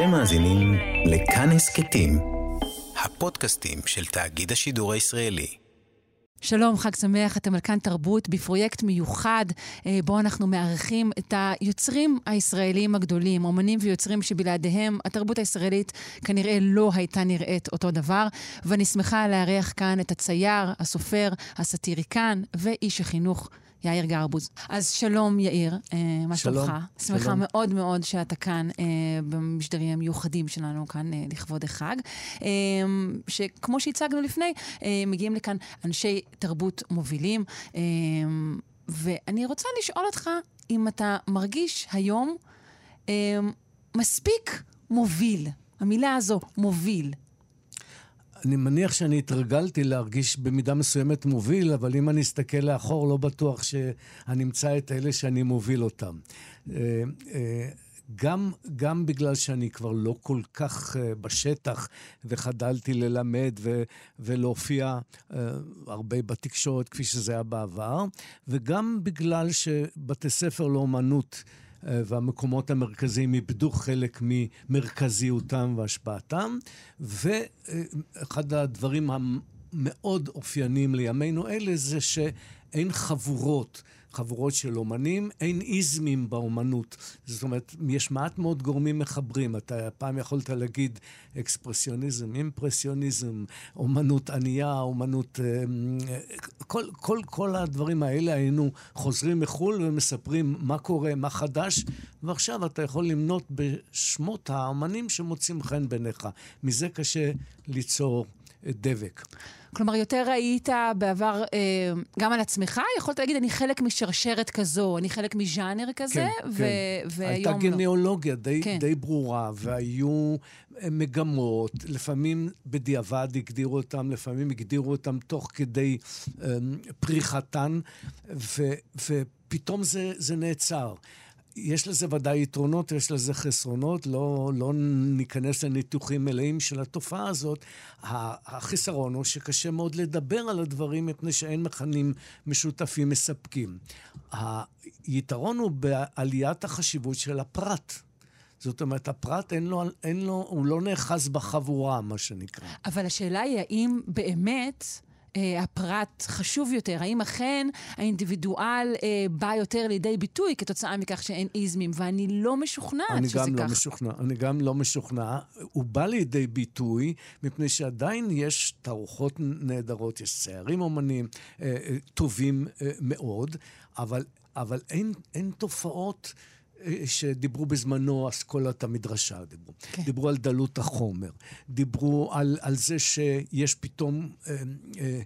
אתם מאזינים לכאן הסכתים, הפודקאסטים של תאגיד השידור הישראלי. שלום, חג שמח, אתם על כאן תרבות בפרויקט מיוחד, אה, בו אנחנו מארחים את היוצרים הישראלים הגדולים, אומנים ויוצרים שבלעדיהם התרבות הישראלית כנראה לא הייתה נראית אותו דבר, ואני שמחה לארח כאן את הצייר, הסופר, הסאטיריקן ואיש החינוך. יאיר גרבוז. אז שלום, יאיר, אה, מה שלומך? שמחה שלום. מאוד מאוד שאתה כאן אה, במשדרים המיוחדים שלנו, כאן אה, לכבוד החג. אה, שכמו שהצגנו לפני, אה, מגיעים לכאן אנשי תרבות מובילים. אה, ואני רוצה לשאול אותך אם אתה מרגיש היום אה, מספיק מוביל. המילה הזו, מוביל. אני מניח שאני התרגלתי להרגיש במידה מסוימת מוביל, אבל אם אני אסתכל לאחור, לא בטוח שאני אמצא את אלה שאני מוביל אותם. אה, אה, גם, גם בגלל שאני כבר לא כל כך uh, בשטח וחדלתי ללמד ו, ולהופיע uh, הרבה בתקשורת כפי שזה היה בעבר, וגם בגלל שבתי ספר לאומנות אה, והמקומות המרכזיים איבדו חלק ממרכזיותם והשפעתם. ואחד הדברים המאוד אופייניים לימינו אלה זה שאין חבורות. חבורות של אומנים, אין איזמים באומנות. זאת אומרת, יש מעט מאוד גורמים מחברים. אתה פעם יכולת להגיד אקספרסיוניזם, אימפרסיוניזם, אומנות ענייה, אומנות... אה, כל, כל, כל הדברים האלה היינו חוזרים מחו"ל ומספרים מה קורה, מה חדש, ועכשיו אתה יכול למנות בשמות האומנים שמוצאים חן בעיניך. מזה קשה ליצור דבק. כלומר, יותר ראית בעבר אה, גם על עצמך, יכולת להגיד, אני חלק משרשרת כזו, אני חלק מז'אנר כזה, כן, ו- כן. והיום לא. הייתה גניאולוגיה די, כן. די ברורה, והיו אה, מגמות, לפעמים בדיעבד הגדירו אותם, לפעמים הגדירו אותם תוך כדי אה, פריחתן, ו- ופתאום זה, זה נעצר. יש לזה ודאי יתרונות, יש לזה חסרונות, לא, לא ניכנס לניתוחים מלאים של התופעה הזאת. החיסרון הוא שקשה מאוד לדבר על הדברים מפני שאין מכנים משותפים מספקים. היתרון הוא בעליית החשיבות של הפרט. זאת אומרת, הפרט אין לו, אין לו, הוא לא נאחז בחבורה, מה שנקרא. אבל השאלה היא האם באמת... אה, הפרט חשוב יותר? האם אכן האינדיבידואל אה, בא יותר לידי ביטוי כתוצאה מכך שאין איזמים? ואני לא משוכנעת שזה כך. אני גם לא משוכנע, אני גם לא משוכנע. הוא בא לידי ביטוי מפני שעדיין יש תערוכות נהדרות, יש ציירים אומנים אה, אה, טובים אה, מאוד, אבל, אבל אין, אין תופעות... שדיברו בזמנו, אסכולת המדרשה דיברו. כן. דיברו על דלות החומר. דיברו על, על זה שיש פתאום אה, אה,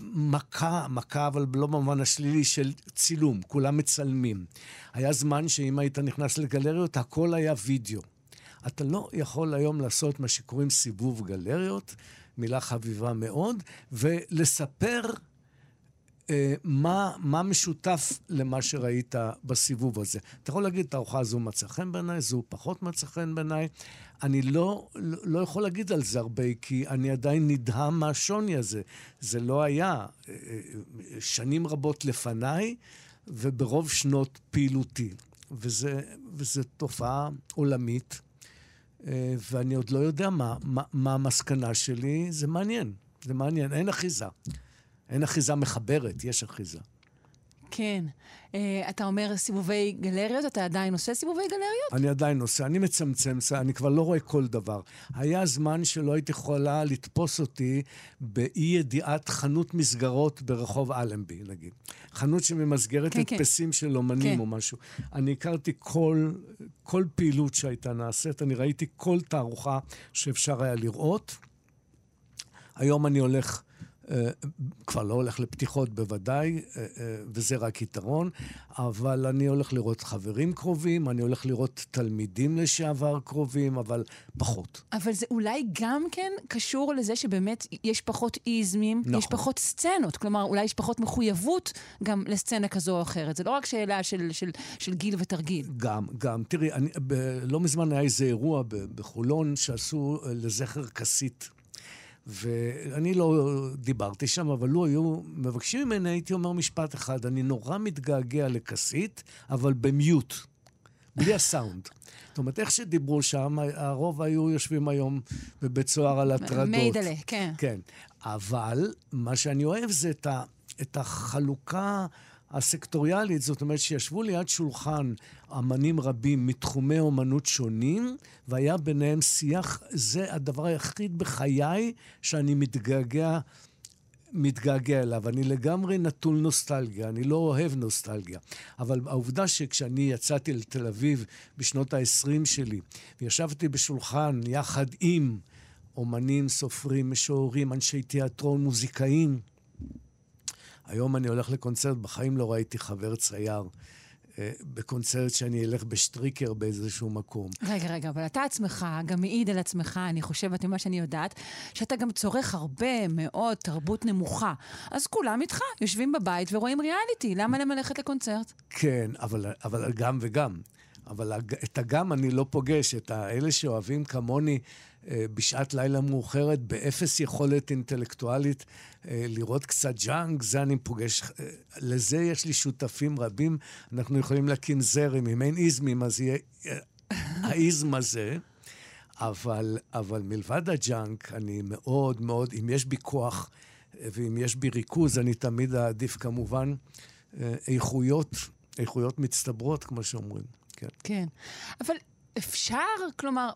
מכה, מכה, אבל לא במובן השלילי, של צילום. כולם מצלמים. היה זמן שאם היית נכנס לגלריות, הכל היה וידאו. אתה לא יכול היום לעשות מה שקוראים סיבוב גלריות, מילה חביבה מאוד, ולספר מה, מה משותף למה שראית בסיבוב הזה. אתה יכול להגיד, את הארוחה הזו מצא חן בעיניי, זו פחות מצא חן בעיניי. אני לא, לא יכול להגיד על זה הרבה, כי אני עדיין נדהם מהשוני הזה. זה לא היה אה, אה, שנים רבות לפניי, וברוב שנות פעילותי. וזו תופעה עולמית, ואני עוד לא יודע מה, מה, מה המסקנה שלי. זה מעניין, זה מעניין, אין אחיזה. אין אחיזה מחברת, יש אחיזה. כן. Uh, אתה אומר סיבובי גלריות, אתה עדיין עושה סיבובי גלריות? אני עדיין עושה, אני מצמצם, אני כבר לא רואה כל דבר. היה זמן שלא הייתי יכולה לתפוס אותי באי ידיעת חנות מסגרות ברחוב אלנבי, נגיד. חנות שממסגרת כן, הדפסים כן. של אומנים כן. או משהו. אני הכרתי כל, כל פעילות שהייתה נעשית, אני ראיתי כל תערוכה שאפשר היה לראות. היום אני הולך... אה, כבר לא הולך לפתיחות בוודאי, אה, אה, וזה רק יתרון, אבל אני הולך לראות חברים קרובים, אני הולך לראות תלמידים לשעבר קרובים, אבל פחות. אבל זה אולי גם כן קשור לזה שבאמת יש פחות איזמים, נכון. יש פחות סצנות. כלומר, אולי יש פחות מחויבות גם לסצנה כזו או אחרת. זה לא רק שאלה של, של, של גיל ותרגיל. גם, גם. תראי, אני, ב, לא מזמן היה איזה אירוע בחולון שעשו לזכר כסית. ואני לא דיברתי שם, אבל לו היו מבקשים ממני, הייתי אומר משפט אחד, אני נורא מתגעגע לכסית, אבל במיוט. בלי הסאונד. זאת אומרת, איך שדיברו שם, הרוב היו יושבים היום בבית סוהר על הטרדות. מיידלה, כן. כן. אבל מה שאני אוהב זה את, ה, את החלוקה הסקטוריאלית, זאת אומרת שישבו ליד שולחן אמנים רבים מתחומי אומנות שונים, והיה ביניהם שיח, זה הדבר היחיד בחיי שאני מתגעגע מתגעגע אליו. אני לגמרי נטול נוסטלגיה, אני לא אוהב נוסטלגיה. אבל העובדה שכשאני יצאתי לתל אביב בשנות ה-20 שלי, וישבתי בשולחן יחד עם אומנים, סופרים, משוררים, אנשי תיאטרון, מוזיקאים, היום אני הולך לקונצרט, בחיים לא ראיתי חבר צייר. אה, בקונצרט שאני אלך בשטריקר באיזשהו מקום. רגע, רגע, אבל אתה עצמך גם מעיד על עצמך, אני חושבת, ממה שאני יודעת, שאתה גם צורך הרבה מאוד תרבות נמוכה. אז כולם איתך, יושבים בבית ורואים ריאליטי, למה להם ללכת לקונצרט? כן, אבל, אבל גם וגם. אבל את הגם אני לא פוגש, את האלה שאוהבים כמוני בשעת לילה מאוחרת, באפס יכולת אינטלקטואלית אה, לראות קצת ג'אנק, זה אני פוגש. אה, לזה יש לי שותפים רבים. אנחנו יכולים להקים זרם. אם אין איזמים, אז יהיה האיזם הזה. אבל, אבל מלבד הג'אנק, אני מאוד מאוד, אם יש בי כוח ואם יש בי ריכוז, אני תמיד אעדיף כמובן איכויות, איכויות מצטברות, כמו שאומרים. כן. כן. אבל אפשר, כלומר,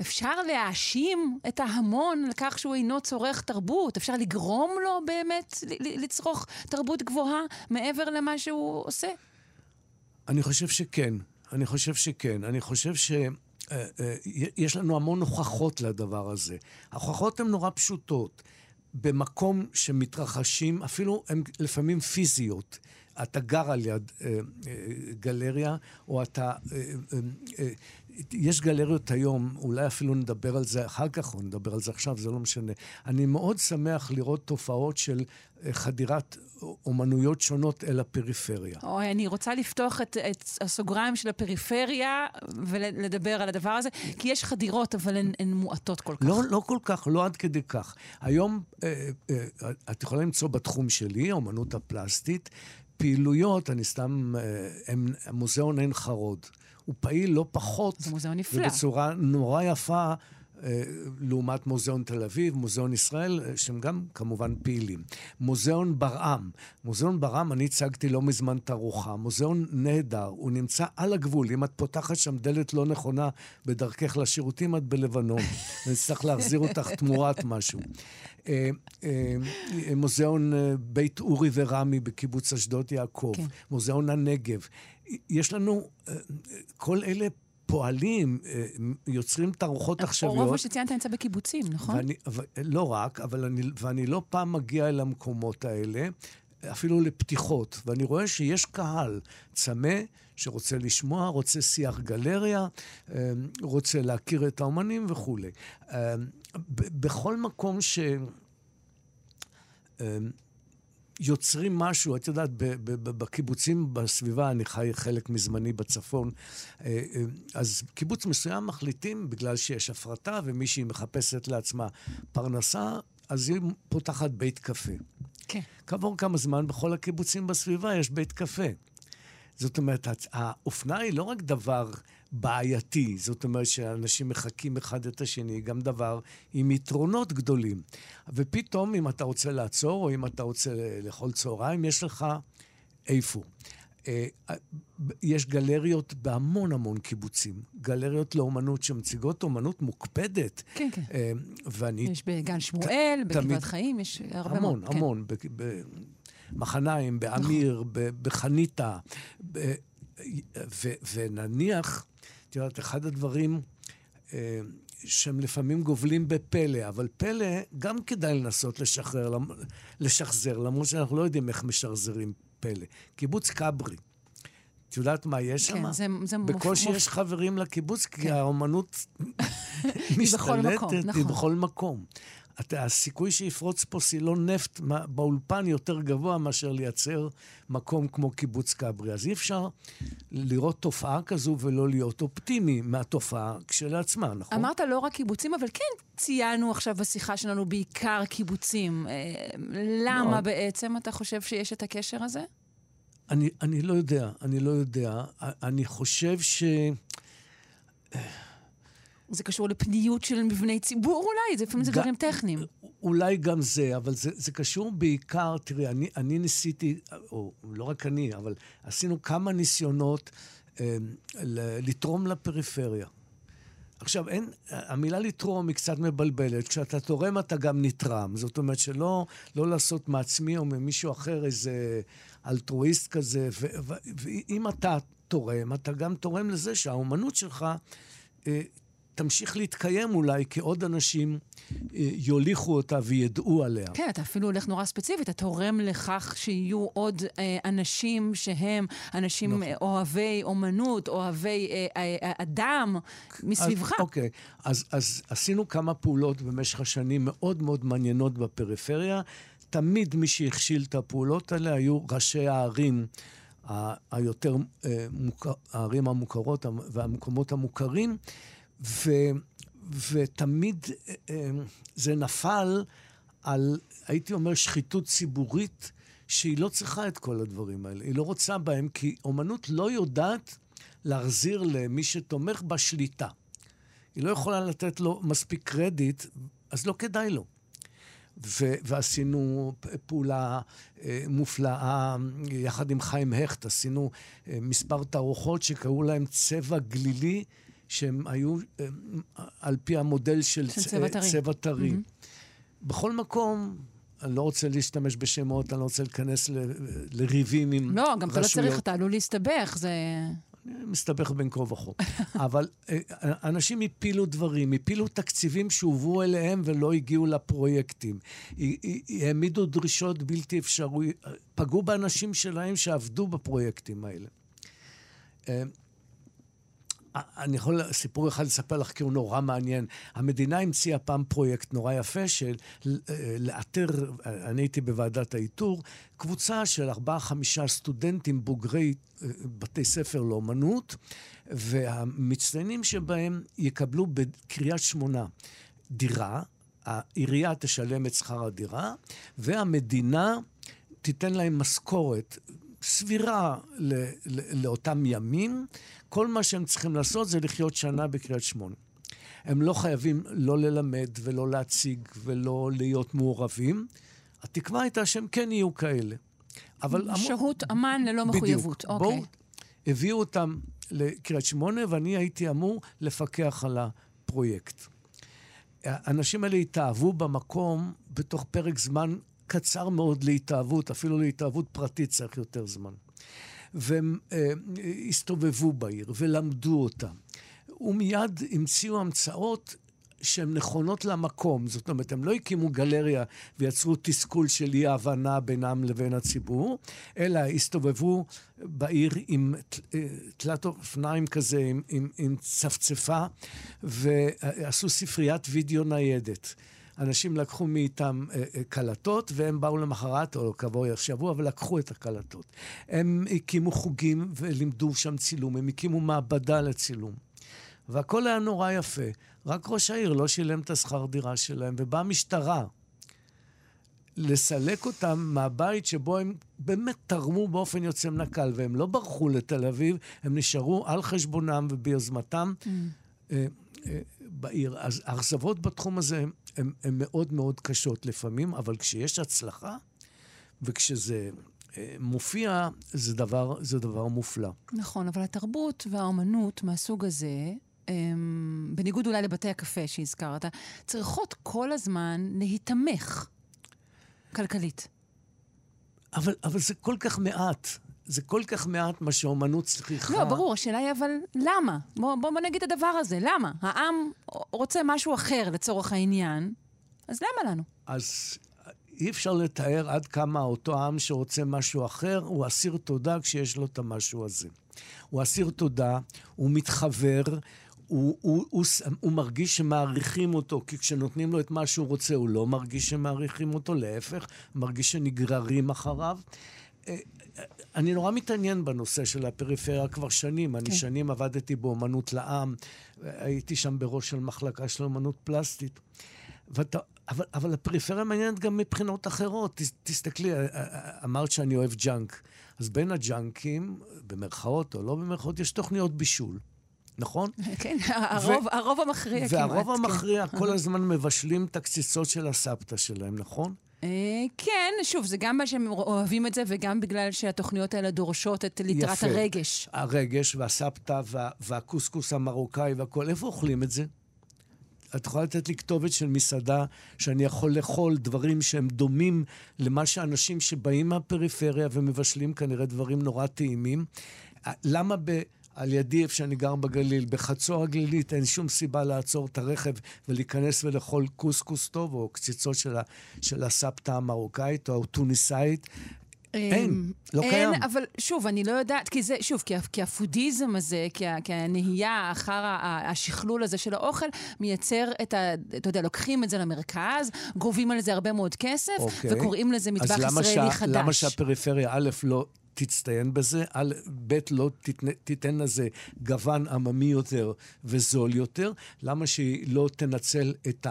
אפשר להאשים את ההמון על כך שהוא אינו צורך תרבות? אפשר לגרום לו באמת לצרוך תרבות גבוהה מעבר למה שהוא עושה? אני חושב שכן. אני חושב שכן. אני חושב ש... אה, אה, יש לנו המון הוכחות לדבר הזה. ההוכחות הן נורא פשוטות. במקום שמתרחשים, אפילו הן לפעמים פיזיות. אתה גר על יד אה, אה, גלריה, או אתה... אה, אה, אה, יש גלריות היום, אולי אפילו נדבר על זה אחר כך, או נדבר על זה עכשיו, זה לא משנה. אני מאוד שמח לראות תופעות של אה, חדירת אומנויות שונות אל הפריפריה. אוי, אני רוצה לפתוח את, את הסוגריים של הפריפריה ולדבר על הדבר הזה, כי יש חדירות, אבל הן, הן מועטות כל כך. לא, לא כל כך, לא עד כדי כך. היום אה, אה, את יכולה למצוא בתחום שלי, אומנות הפלסטית, פעילויות, אני סתם, אה, מוזיאון עין חרוד. הוא פעיל לא פחות. זה מוזיאון נפלא. ובצורה נורא יפה. אה, לעומת מוזיאון תל אביב, מוזיאון ישראל, אה, שהם גם כמובן פעילים. מוזיאון ברעם. מוזיאון ברעם, אני הצגתי לא מזמן תערוכה. מוזיאון נהדר, הוא נמצא על הגבול. אם את פותחת שם דלת לא נכונה בדרכך לשירותים, את בלבנון. אני אצטרך להחזיר אותך תמורת משהו. אה, מוזיאון בית אורי ורמי בקיבוץ אשדוד יעקב. כן. מוזיאון הנגב. יש לנו, כל אלה פועלים, אה, יוצרים תערוכות עכשוויות. רוב מה שציינת נמצא בקיבוצים, נכון? ואני, ו, לא רק, אבל אני, ואני לא פעם מגיע אל המקומות האלה, אפילו לפתיחות, ואני רואה שיש קהל צמא שרוצה לשמוע, רוצה שיח גלריה, אה, רוצה להכיר את האומנים וכולי. אה, בכל מקום ש... יוצרים משהו, את יודעת, בקיבוצים בסביבה, אני חי חלק מזמני בצפון, אה, אה, אז קיבוץ מסוים מחליטים, בגלל שיש הפרטה ומישהי מחפשת לעצמה פרנסה, אז היא פותחת בית קפה. כן. כעבור כמה זמן, בכל הקיבוצים בסביבה יש בית קפה. זאת אומרת, האופנה היא לא רק דבר בעייתי, זאת אומרת שאנשים מחקים אחד את השני, גם דבר עם יתרונות גדולים. ופתאום, אם אתה רוצה לעצור, או אם אתה רוצה לאכול צהריים, יש לך איפה. אה, יש גלריות בהמון המון קיבוצים, גלריות לאומנות שמציגות אומנות מוקפדת. כן, כן. אה, ואני... יש בגן שמואל, בגבעת חיים, יש הרבה המון. המון, המון. כן. במחניים, באמיר, נכון. בחניתה. ונניח את יודעת, אחד הדברים אה, שהם לפעמים גובלים בפלא, אבל פלא גם כדאי לנסות לשחרר, לשחזר, למרות שאנחנו לא יודעים איך משחזרים פלא. קיבוץ כברי. את יודעת מה יש שם? כן, זה, זה מופ... בקושי מופ... יש חברים לקיבוץ, כן. כי האומנות משתלטת, נכון. היא בכל מקום. הסיכוי שיפרוץ פה סילון נפט באולפן יותר גבוה מאשר לייצר מקום כמו קיבוץ כברי. אז אי אפשר לראות תופעה כזו ולא להיות אופטימי מהתופעה כשלעצמה, נכון? אמרת לא רק קיבוצים, אבל כן ציינו עכשיו בשיחה שלנו בעיקר קיבוצים. אה, למה מאוד. בעצם אתה חושב שיש את הקשר הזה? אני, אני לא יודע, אני לא יודע. אני חושב ש... זה קשור לפניות של מבני ציבור אולי? זה לפעמים זה דברים טכניים. אולי גם זה, אבל זה, זה קשור בעיקר, תראי, אני, אני ניסיתי, או לא רק אני, אבל עשינו כמה ניסיונות אה, לתרום לפריפריה. עכשיו, אין, המילה לתרום היא קצת מבלבלת. כשאתה תורם אתה גם נתרם. זאת אומרת שלא לא לעשות מעצמי או ממישהו אחר איזה אלטרואיסט כזה. ואם אתה תורם, אתה גם תורם לזה שהאומנות שלך אה, תמשיך להתקיים אולי, כי עוד אנשים אה, יוליכו אותה וידעו עליה. כן, אתה אפילו הולך נורא ספציפית, אתה תורם לכך שיהיו עוד אה, אנשים שהם אנשים נכון. אוהבי אומנות, אוהבי אה, אה, אה אדם מסביבך. אז, אוקיי, אז, אז עשינו כמה פעולות במשך השנים מאוד מאוד מעניינות בפריפריה. תמיד מי שהכשיל את הפעולות האלה היו ראשי הערים. היותר, אה, הערים המוכרות והמקומות המוכרים, ו, ותמיד אה, אה, זה נפל על, הייתי אומר, שחיתות ציבורית, שהיא לא צריכה את כל הדברים האלה. היא לא רוצה בהם, כי אומנות לא יודעת להחזיר למי שתומך בה שליטה. היא לא יכולה לתת לו מספיק קרדיט, אז לא כדאי לו. ו- ועשינו פעולה אה, מופלאה יחד עם חיים הכט, עשינו אה, מספר תערוכות שקראו להם צבע גלילי שהם היו אה, על פי המודל של, של צבע טרי. צבע טרי. Mm-hmm. בכל מקום, אני לא רוצה להשתמש בשמות, אני לא רוצה להיכנס ל, לריבים עם רשויות. לא, גם אתה לא צריך, אתה עלול להסתבך, זה... מסתבך בין כה וכה. אבל אה, אנשים הפילו דברים, הפילו תקציבים שהובאו אליהם ולא הגיעו לפרויקטים. העמידו דרישות בלתי אפשריות, פגעו באנשים שלהם שעבדו בפרויקטים האלה. אני יכול סיפור אחד לספר לך כי הוא נורא מעניין. המדינה המציאה פעם פרויקט נורא יפה של אה, לאתר, אני הייתי בוועדת האיתור, קבוצה של ארבעה-חמישה סטודנטים בוגרי אה, בתי ספר לאומנות, והמצטיינים שבהם יקבלו בקריית שמונה דירה, העירייה תשלם את שכר הדירה, והמדינה תיתן להם משכורת סבירה ל- ל- לאותם ימים. כל מה שהם צריכים לעשות זה לחיות שנה בקריית שמונה. הם לא חייבים לא ללמד ולא להציג ולא להיות מעורבים. התקווה הייתה שהם כן יהיו כאלה. אבל... שהות אמור... אמן ללא מחויבות. בדיוק. אוקיי. בואו, הביאו אותם לקריית שמונה, ואני הייתי אמור לפקח על הפרויקט. האנשים האלה התאהבו במקום בתוך פרק זמן קצר מאוד להתאהבות, אפילו להתאהבות פרטית צריך יותר זמן. והם אה, הסתובבו בעיר ולמדו אותה. ומיד המציאו המצאות שהן נכונות למקום. זאת אומרת, הם לא הקימו גלריה ויצרו תסכול של אי-הבנה בינם לבין הציבור, אלא הסתובבו בעיר עם אה, תלת אופניים כזה, עם, עם, עם צפצפה, ועשו ספריית וידאו ניידת. אנשים לקחו מאיתם אה, אה, קלטות, והם באו למחרת, או כעבור שבוע, ולקחו את הקלטות. הם הקימו חוגים ולימדו שם צילום, הם הקימו מעבדה לצילום. והכל היה נורא יפה. רק ראש העיר לא שילם את השכר דירה שלהם, ובאה משטרה לסלק אותם מהבית שבו הם באמת תרמו באופן יוצא מן הקל, והם לא ברחו לתל אביב, הם נשארו על חשבונם וביוזמתם mm. אה, בעיר. אז האכזבות בתחום הזה הן מאוד מאוד קשות לפעמים, אבל כשיש הצלחה, וכשזה אה, מופיע, זה דבר, זה דבר מופלא. נכון, אבל התרבות והאומנות מהסוג הזה, הם, בניגוד אולי לבתי הקפה שהזכרת, צריכות כל הזמן להיתמך כלכלית. אבל, אבל זה כל כך מעט. זה כל כך מעט מה שאומנות צריכה. לא, ברור, השאלה היא אבל למה? בוא, בוא, בוא נגיד את הדבר הזה, למה? העם רוצה משהו אחר לצורך העניין, אז למה לנו? אז אי אפשר לתאר עד כמה אותו עם שרוצה משהו אחר, הוא אסיר תודה כשיש לו את המשהו הזה. הוא אסיר תודה, הוא מתחבר, הוא, הוא, הוא, הוא מרגיש שמעריכים אותו, כי כשנותנים לו את מה שהוא רוצה, הוא לא מרגיש שמעריכים אותו, להפך, מרגיש שנגררים אחריו. אה, אני נורא מתעניין בנושא של הפריפריה כבר שנים. אני כן. שנים עבדתי באומנות לעם, הייתי שם בראש של מחלקה של אומנות פלסטית. ואתה, אבל, אבל הפריפריה מעניינת גם מבחינות אחרות. ת, תסתכלי, אה, אה, אמרת שאני אוהב ג'אנק. אז בין הג'אנקים, במרכאות או לא במרכאות, יש תוכניות בישול. נכון? כן, הרוב, ו- הרוב המכריע כמעט. והרוב המכריע כן. כל הזמן מבשלים את הקציצות של הסבתא שלהם, נכון? אה, כן, שוב, זה גם מה שהם אוהבים את זה, וגם בגלל שהתוכניות האלה דורשות את ליטרת יפה. הרגש. הרגש והסבתא וה, והקוסקוס המרוקאי והכול, איפה אוכלים את זה? את יכולה לתת לי כתובת של מסעדה שאני יכול לאכול דברים שהם דומים למה שאנשים שבאים מהפריפריה ומבשלים כנראה דברים נורא טעימים. למה ב... על ידי, איפה שאני גר בגליל, בחצור הגלילית, אין שום סיבה לעצור את הרכב ולהיכנס ולאכול קוסקוס טוב, או קציצות של, ה, של הסבתא המרוקאית או הטוניסאית. אין, אמ, לא אין, קיים. אין, אבל שוב, אני לא יודעת, כי זה, שוב, כי, כי הפודיזם הזה, כי, כי הנהייה אחר השכלול הזה של האוכל, מייצר את ה... אתה יודע, לוקחים את זה למרכז, גובים על זה הרבה מאוד כסף, אוקיי. וקוראים לזה מטבח ישראלי שה, חדש. אז למה שהפריפריה, א', לא תצטיין בזה, על, ב', לא תתנ, תיתן לזה גוון עממי יותר וזול יותר, למה שהיא לא תנצל את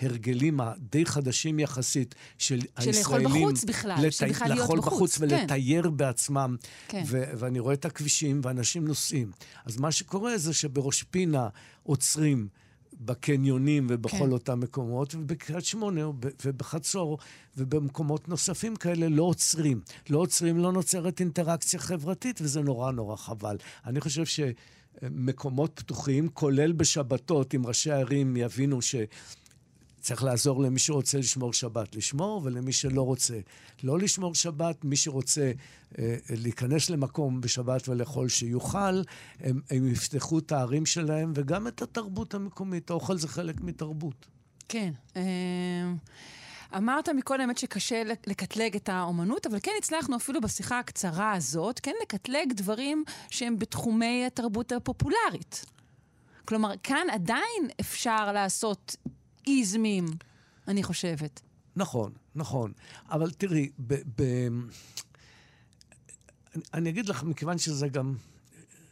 ההרגלים הדי חדשים יחסית של, של הישראלים... של לאכול בחוץ בכלל, לת... של בכלל להיות בחוץ. בחוץ כן. ולתייר בעצמם. כן. ו- ואני רואה את הכבישים ואנשים נוסעים. אז מה שקורה זה שבראש פינה עוצרים. בקניונים ובכל כן. אותם מקומות, ובקריית שמונה ובחצור ובמקומות נוספים כאלה לא עוצרים. לא עוצרים, לא נוצרת אינטראקציה חברתית, וזה נורא נורא חבל. אני חושב שמקומות פתוחים, כולל בשבתות, אם ראשי הערים יבינו ש... צריך לעזור למי שרוצה לשמור שבת לשמור, ולמי שלא רוצה לא לשמור שבת. מי שרוצה אה, להיכנס למקום בשבת ולאכול שיוכל, הם, הם יפתחו את הערים שלהם, וגם את התרבות המקומית. האוכל זה חלק מתרבות. כן. אה... אמרת מקודם האמת שקשה לקטלג את האומנות, אבל כן הצלחנו אפילו בשיחה הקצרה הזאת, כן לקטלג דברים שהם בתחומי התרבות הפופולרית. כלומר, כאן עדיין אפשר לעשות איזמים, אני חושבת. נכון, נכון. אבל תראי, ב... ב... אני, אני אגיד לך, מכיוון שזה גם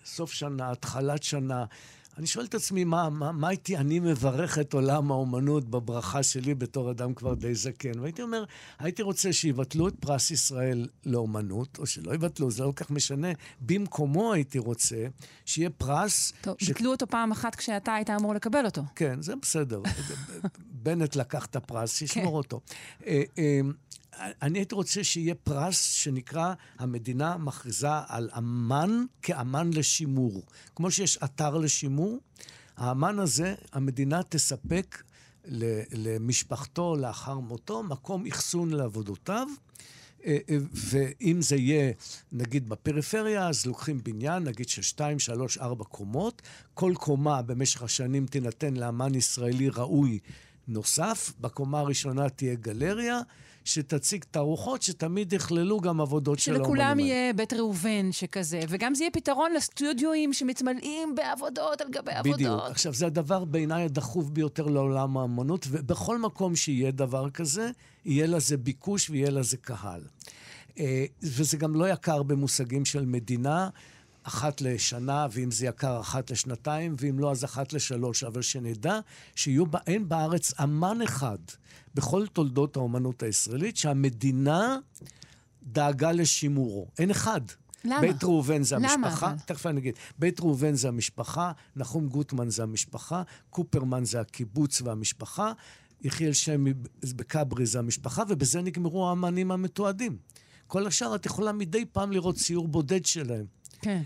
סוף שנה, התחלת שנה, אני שואל את עצמי, מה, מה, מה הייתי אני מברך את עולם האומנות בברכה שלי בתור אדם כבר די זקן? והייתי אומר, הייתי רוצה שיבטלו את פרס ישראל לאומנות, או שלא יבטלו, זה לא כל כך משנה. במקומו הייתי רוצה שיהיה פרס... טוב, ש... ביטלו אותו פעם אחת כשאתה היית אמור לקבל אותו. כן, זה בסדר. בנט לקח את הפרס, שישמור כן. אותו. אה, אה, אני הייתי רוצה שיהיה פרס שנקרא, המדינה מכריזה על אמן כאמן לשימור. כמו שיש אתר לשימור, האמן הזה, המדינה תספק למשפחתו לאחר מותו מקום אחסון לעבודותיו. אה, ואם זה יהיה, נגיד, בפריפריה, אז לוקחים בניין, נגיד של שתיים, שלוש, ארבע קומות. כל קומה במשך השנים תינתן לאמן ישראלי ראוי נוסף. בקומה הראשונה תהיה גלריה. שתציג תערוכות שתמיד יכללו גם עבודות של האומנים. שלכולם יהיה בית ראובן שכזה, וגם זה יהיה פתרון לסטודיואים שמתמלאים בעבודות על גבי עבודות. בדיוק. עכשיו, זה הדבר בעיניי הדחוף ביותר לעולם האמנות, ובכל מקום שיהיה דבר כזה, יהיה לזה ביקוש ויהיה לזה קהל. אה, וזה גם לא יקר במושגים של מדינה. אחת לשנה, ואם זה יקר, אחת לשנתיים, ואם לא, אז אחת לשלוש. אבל שנדע שאין בארץ אמן אחד בכל תולדות האומנות הישראלית שהמדינה דאגה לשימורו. אין אחד. למה? בית ראובן זה המשפחה. למה? תכף אני אגיד. בית ראובן זה המשפחה, נחום גוטמן זה המשפחה, קופרמן זה הקיבוץ והמשפחה, יחיאל שמי בכברי זה המשפחה, ובזה נגמרו האמנים המתועדים. כל השאר את יכולה מדי פעם לראות ציור בודד שלהם. כן.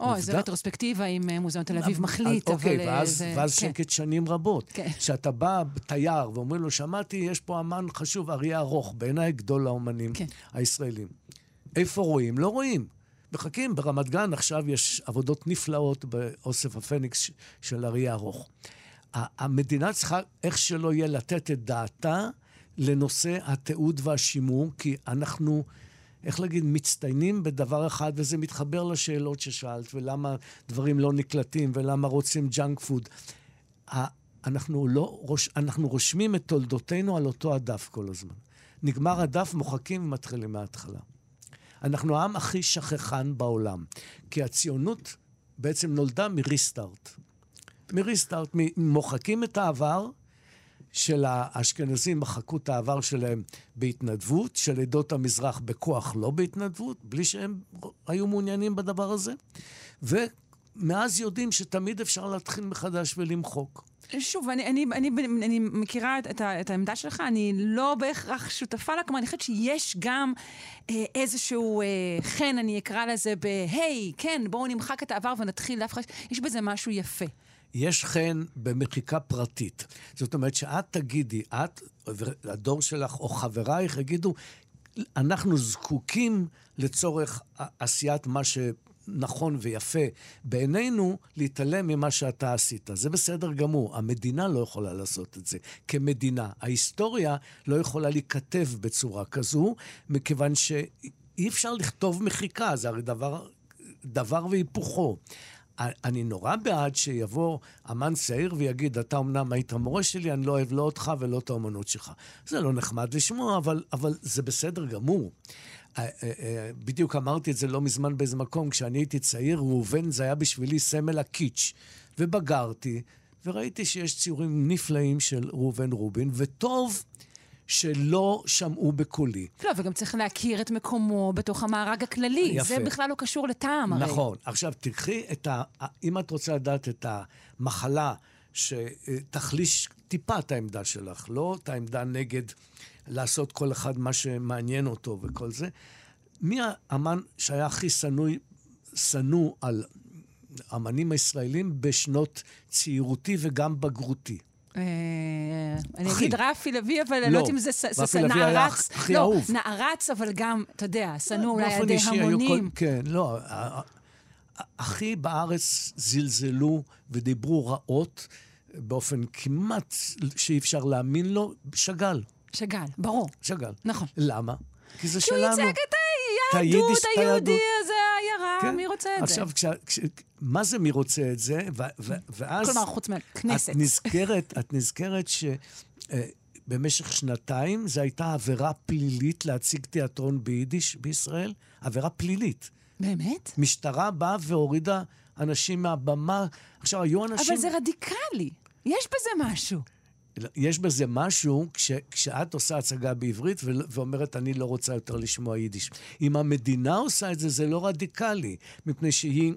או, איזה רטרוספקטיבה עם אה, מוזיאון תל אביב מחליט, אבל... אוקיי, ואז, זה... ואז כן. שקט שנים רבות. כן. כשאתה בא תייר ואומרים לו, שמעתי, יש פה אמן חשוב, אריה ארוך, בעיניי גדול האומנים כן. הישראלים. איפה רואים? לא רואים. מחכים, ברמת גן עכשיו יש עבודות נפלאות באוסף הפניקס של אריה ארוך. המדינה צריכה, איך שלא יהיה, לתת את דעתה לנושא התיעוד והשימור, כי אנחנו... איך להגיד, מצטיינים בדבר אחד, וזה מתחבר לשאלות ששאלת, ולמה דברים לא נקלטים, ולמה רוצים ג'אנק פוד. אנחנו, לא, אנחנו רושמים את תולדותינו על אותו הדף כל הזמן. נגמר הדף, מוחקים ומתחילים מההתחלה. אנחנו העם הכי שכחן בעולם, כי הציונות בעצם נולדה מ restart. מ restart, מוחקים את העבר, של האשכנזים מחקו את העבר שלהם בהתנדבות, של עדות המזרח בכוח לא בהתנדבות, בלי שהם היו מעוניינים בדבר הזה. ומאז יודעים שתמיד אפשר להתחיל מחדש ולמחוק. שוב, אני, אני, אני, אני מכירה את, את העמדה שלך, אני לא בהכרח שותפה לה, כלומר, אני חושבת שיש גם אה, איזשהו אה, חן, אני אקרא לזה, בהיי, כן, בואו נמחק את העבר ונתחיל דווקא, יש בזה משהו יפה. יש חן במחיקה פרטית. זאת אומרת שאת תגידי, את, הדור שלך או חברייך יגידו, אנחנו זקוקים לצורך עשיית מה שנכון ויפה בעינינו, להתעלם ממה שאתה עשית. זה בסדר גמור. המדינה לא יכולה לעשות את זה כמדינה. ההיסטוריה לא יכולה להיכתב בצורה כזו, מכיוון שאי אפשר לכתוב מחיקה, זה הרי דבר, דבר והיפוכו. אני נורא בעד שיבוא אמן צעיר ויגיד, אתה אמנם היית מורה שלי, אני לא אוהב לא אותך ולא את האמנות שלך. זה לא נחמד לשמוע, אבל, אבל זה בסדר גמור. אה, אה, אה, בדיוק אמרתי את זה לא מזמן באיזה מקום, כשאני הייתי צעיר, ראובן זה היה בשבילי סמל הקיץ'. ובגרתי, וראיתי שיש ציורים נפלאים של ראובן רובין, וטוב שלא שמעו בקולי. לא, וגם צריך להכיר את מקומו בתוך המארג הכללי. יפה. זה בכלל לא קשור לטעם, הרי. נכון. עכשיו, תקחי את ה... אם את רוצה לדעת את המחלה שתחליש טיפה את העמדה שלך, לא את העמדה נגד לעשות כל אחד מה שמעניין אותו וכל זה, מי האמן שהיה הכי שנוא, שנוא על אמנים הישראלים בשנות צעירותי וגם בגרותי? אה, אני אגיד רפי לביא, אבל אני לא יודעת אם זה נערץ. הכי אהוב. לא, נערץ, אבל גם, אתה יודע, שנוא אולי על ידי המונים. כן, לא. הכי בארץ זלזלו ודיברו רעות באופן כמעט שאי אפשר להאמין לו, שאגאל. שאגאל, ברור. שאגאל. נכון. למה? כי זה שלנו. כי הוא ייצג את היהדות, היהודי הזה, העיירה, כן. מי רוצה את עכשיו, זה? עכשיו, מה זה מי רוצה את זה? ו, ו, ואז... כלומר, חוץ מהכנסת. את נזכרת, את נזכרת ש... אה, במשך שנתיים זו הייתה עבירה פלילית להציג תיאטרון ביידיש בישראל, עבירה פלילית. באמת? משטרה באה והורידה אנשים מהבמה. עכשיו, היו אנשים... אבל זה רדיקלי. יש בזה משהו. יש בזה משהו כש, כשאת עושה הצגה בעברית ואומרת, אני לא רוצה יותר לשמוע יידיש. אם המדינה עושה את זה, זה לא רדיקלי, מפני שהיא...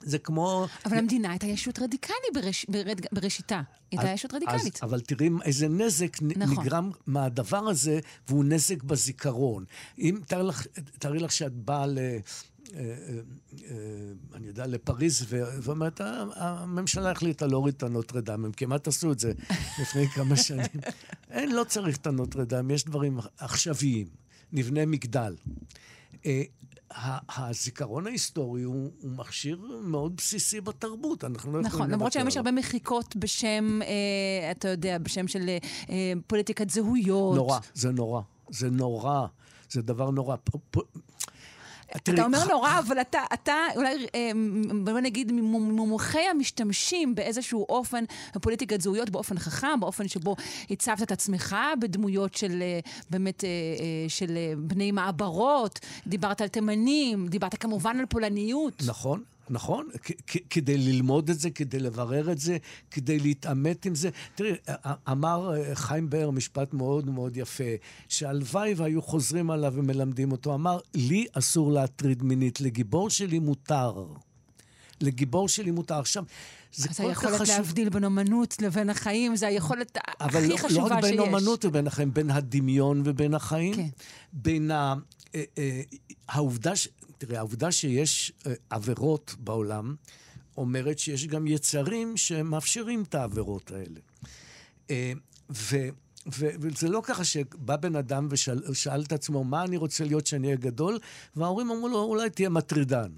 זה כמו... אבל המדינה הייתה ישות רדיקלי בראש, ברד, בראשיתה. היא הייתה ישות רדיקלית. אז, אבל תראי איזה נזק נכון. נגרם מהדבר הזה, והוא נזק בזיכרון. אם, תארי לך, תארי לך שאת באה ל... אה, אה, אה, אני יודע, לפריז, ואומרת, הממשלה החליטה להוריד את הנוטרדם, הם כמעט עשו את זה לפני כמה שנים. אין, לא צריך את הנוטרדם, יש דברים עכשוויים. נבנה מגדל. הזיכרון ההיסטורי הוא, הוא מכשיר מאוד בסיסי בתרבות, אנחנו לא נכון, יכולים נכון, למרות שהיום יש הרבה מחיקות בשם, אה, אתה יודע, בשם של אה, פוליטיקת זהויות. נורא, זה נורא. זה נורא. זה דבר נורא. פ, אתה אומר נורא, אבל אתה, אתה אולי, אה, בוא נגיד, ממומחי המשתמשים באיזשהו אופן בפוליטיקת זהויות, באופן חכם, באופן שבו הצבת את עצמך בדמויות של אה, באמת, אה, של בני מעברות, דיברת על תימנים, דיברת כמובן על פולניות. נכון. נכון, כדי ללמוד את זה, כדי לברר את זה, כדי להתעמת עם זה. תראי, אמר אה, חיים באר משפט מאוד מאוד יפה, שהלוואי והיו חוזרים עליו ומלמדים אותו. אמר, לי אסור להטריד מינית, לגיבור שלי מותר. לגיבור שלי מותר. עכשיו, זה כל כך חשוב. אז היכולת להבדיל בין אומנות לבין החיים, זה היכולת הכי לא, חשובה שיש. אבל לא רק בין אומנות ובין החיים, בין הדמיון ובין החיים. כן. בין ה... אה, אה, העובדה ש... תראה, העובדה שיש אה, עבירות בעולם, אומרת שיש גם יצרים שמאפשרים את העבירות האלה. אה, ו... וזה לא ככה שבא בן אדם ושאל את עצמו, מה אני רוצה להיות כשאני אהיה גדול? וההורים אמרו לו, אולי תהיה מטרידן.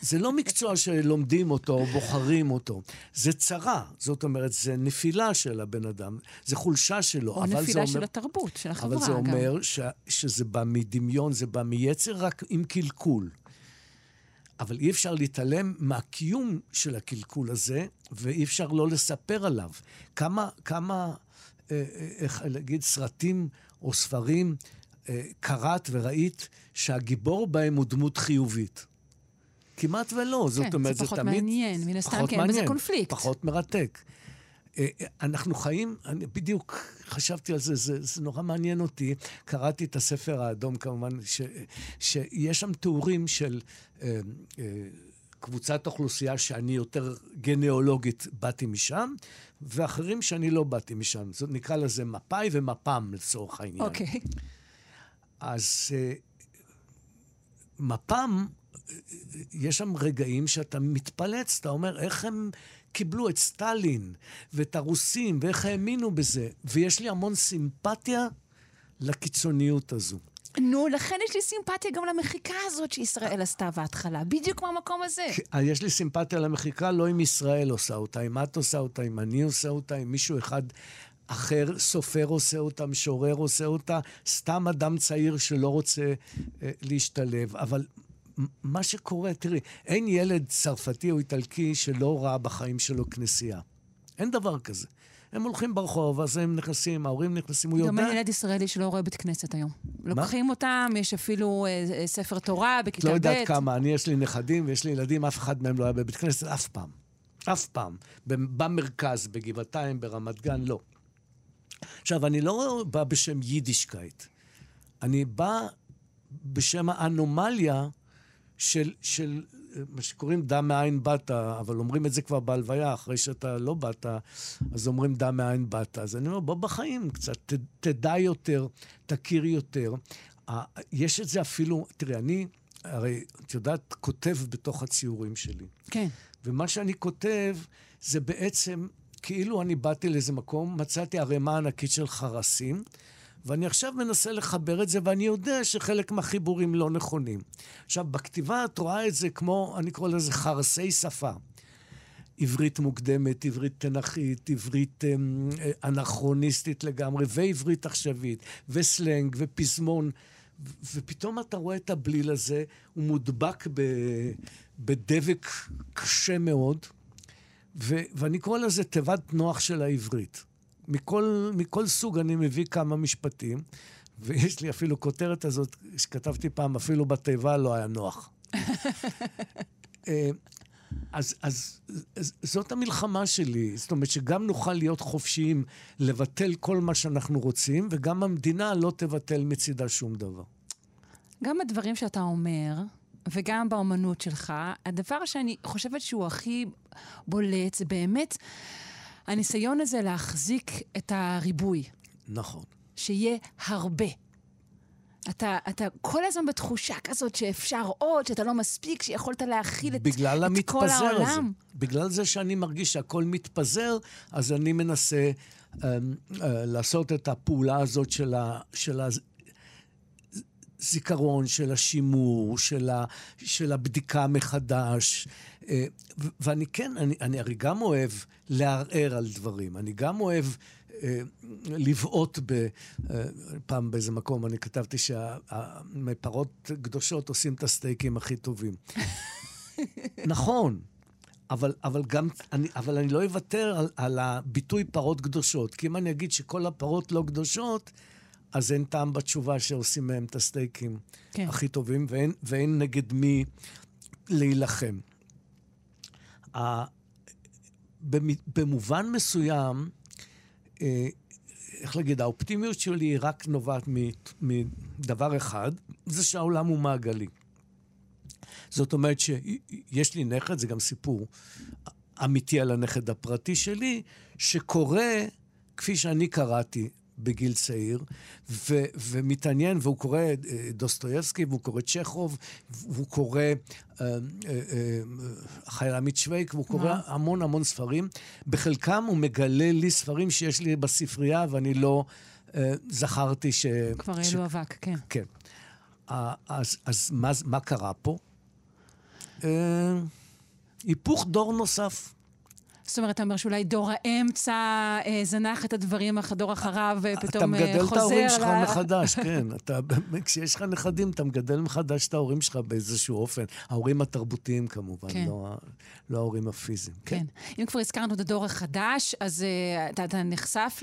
זה לא מקצוע שלומדים אותו או בוחרים אותו, זה צרה. זאת אומרת, זה נפילה של הבן אדם, זה חולשה שלו. או נפילה אומר, של התרבות, של החברה. אבל זה. אומר ש, שזה בא מדמיון, זה בא מיצר, רק עם קלקול. אבל אי אפשר להתעלם מהקיום של הקלקול הזה, ואי אפשר לא לספר עליו. כמה, כמה, אה, אה, איך להגיד, סרטים או ספרים אה, קראת וראית שהגיבור בהם הוא דמות חיובית. כמעט ולא. כן, זאת אומרת, זה, זה פחות תמיד... מעניין, מן הסתם כן, וזה קונפליקט. פחות מרתק. אה, אנחנו חיים, אני בדיוק חשבתי על זה, זה, זה נורא מעניין אותי. קראתי את הספר האדום כמובן, ש, שיש שם תיאורים של אה, אה, קבוצת אוכלוסייה שאני יותר גנאולוגית באתי משם, ואחרים שאני לא באתי משם. זאת נקרא לזה מפא"י ומפ"ם לצורך העניין. אוקיי. Okay. אז אה, מפ"ם, יש שם רגעים שאתה מתפלץ, אתה אומר, איך הם קיבלו את סטלין ואת הרוסים, ואיך האמינו בזה. ויש לי המון סימפתיה לקיצוניות הזו. נו, לכן יש לי סימפתיה גם למחיקה הזאת שישראל עשתה בהתחלה, בדיוק מהמקום הזה. אה, יש לי סימפתיה למחיקה לא אם ישראל עושה אותה, אם את עושה אותה, אם אני עושה אותה, אם מישהו אחד אחר, סופר עושה אותה, משורר עושה אותה, סתם אדם צעיר שלא רוצה אה, להשתלב. אבל מה שקורה, תראי, אין ילד צרפתי או איטלקי שלא ראה בחיים שלו כנסייה. אין דבר כזה. הם הולכים ברחוב, אז הם נכנסים, ההורים נכנסים, הוא יודע... גם אין ילד ישראלי שלא רואה בית כנסת היום. מה? לוקחים אותם, יש אפילו אה, אה ספר תורה בכיתה ב'. לא יודעת כמה, אני יש לי נכדים ויש לי ילדים, אף אחד מהם לא היה בבית כנסת אף פעם. אף פעם. במרכז, בגבעתיים, ברמת גן, לא. עכשיו, אני לא בא בשם יידישקייט. אני בא בשם האנומליה של, של מה שקוראים דם מאין באת, אבל אומרים את זה כבר בהלוויה, אחרי שאתה לא באת, אז אומרים דם מאין באת. אז אני אומר, בוא בחיים קצת, ת, תדע יותר, תכיר יותר. יש את זה אפילו, תראי, אני, הרי, את יודעת, כותב בתוך הציורים שלי. כן. ומה שאני כותב זה בעצם, כאילו אני באתי לאיזה מקום, מצאתי ערימה ענקית של חרסים, ואני עכשיו מנסה לחבר את זה, ואני יודע שחלק מהחיבורים לא נכונים. עכשיו, בכתיבה את רואה את זה כמו, אני קורא לזה חרסי שפה. עברית מוקדמת, עברית תנכית, עברית אמ, אנכרוניסטית לגמרי, ועברית עכשווית, וסלנג, ופזמון. ופתאום אתה רואה את הבליל הזה, הוא מודבק ב, בדבק קשה מאוד, ו, ואני קורא לזה תיבת נוח של העברית. מכל, מכל סוג אני מביא כמה משפטים, ויש לי אפילו כותרת הזאת שכתבתי פעם, אפילו בתיבה לא היה נוח. אה, אז, אז, אז זאת המלחמה שלי. זאת אומרת שגם נוכל להיות חופשיים לבטל כל מה שאנחנו רוצים, וגם המדינה לא תבטל מצידה שום דבר. גם הדברים שאתה אומר, וגם באומנות שלך, הדבר שאני חושבת שהוא הכי בולט זה באמת הניסיון הזה להחזיק את הריבוי. נכון. שיהיה הרבה. אתה, אתה כל הזמן בתחושה כזאת שאפשר עוד, שאתה לא מספיק, שיכולת להכיל את, את כל העולם. הזה. בגלל זה שאני מרגיש שהכל מתפזר, אז אני מנסה אה, אה, לעשות את הפעולה הזאת של, ה, של הזיכרון, של השימור, של, ה, של הבדיקה מחדש. אה, ואני כן, אני, אני הרי גם אוהב לערער על דברים. אני גם אוהב אה, לבעוט ב... אה, פעם באיזה מקום אני כתבתי שהפרות קדושות עושים את הסטייקים הכי טובים. נכון. אבל, אבל גם, אני, אבל אני לא אוותר על, על הביטוי פרות קדושות. כי אם אני אגיד שכל הפרות לא קדושות, אז אין טעם בתשובה שעושים מהם את הסטייקים כן. הכי טובים, ואין, ואין נגד מי להילחם. במובן מסוים, אה, איך להגיד, האופטימיות שלי רק נובעת מדבר אחד, זה שהעולם הוא מעגלי. זאת אומרת שיש לי נכד, זה גם סיפור אמיתי על הנכד הפרטי שלי, שקורה, כפי שאני קראתי, בגיל צעיר, ו- ומתעניין, והוא קורא אה, דוסטויבסקי, והוא קורא צ'כוב, והוא קורא אה, אה, חייל עמית שווייק, והוא קורא המון המון ספרים. בחלקם הוא מגלה לי ספרים שיש לי בספרייה, ואני לא זכרתי ש... כבר ש... אלו אבק, כן. כן. אז, אז מה, מה קרה פה? היפוך דור נוסף. זאת אומרת, אתה אומר שאולי דור האמצע אה, זנח את הדברים, אך הדור אחריו אה, פתאום חוזר... אתה מגדל את ההורים שלך מחדש, כן. אתה, כשיש לך נכדים, אתה מגדל מחדש את ההורים שלך באיזשהו אופן. ההורים התרבותיים כמובן, כן. לא, לא ההורים הפיזיים. כן. כן. אם כבר הזכרנו את הדור החדש, אז uh, אתה, אתה נחשף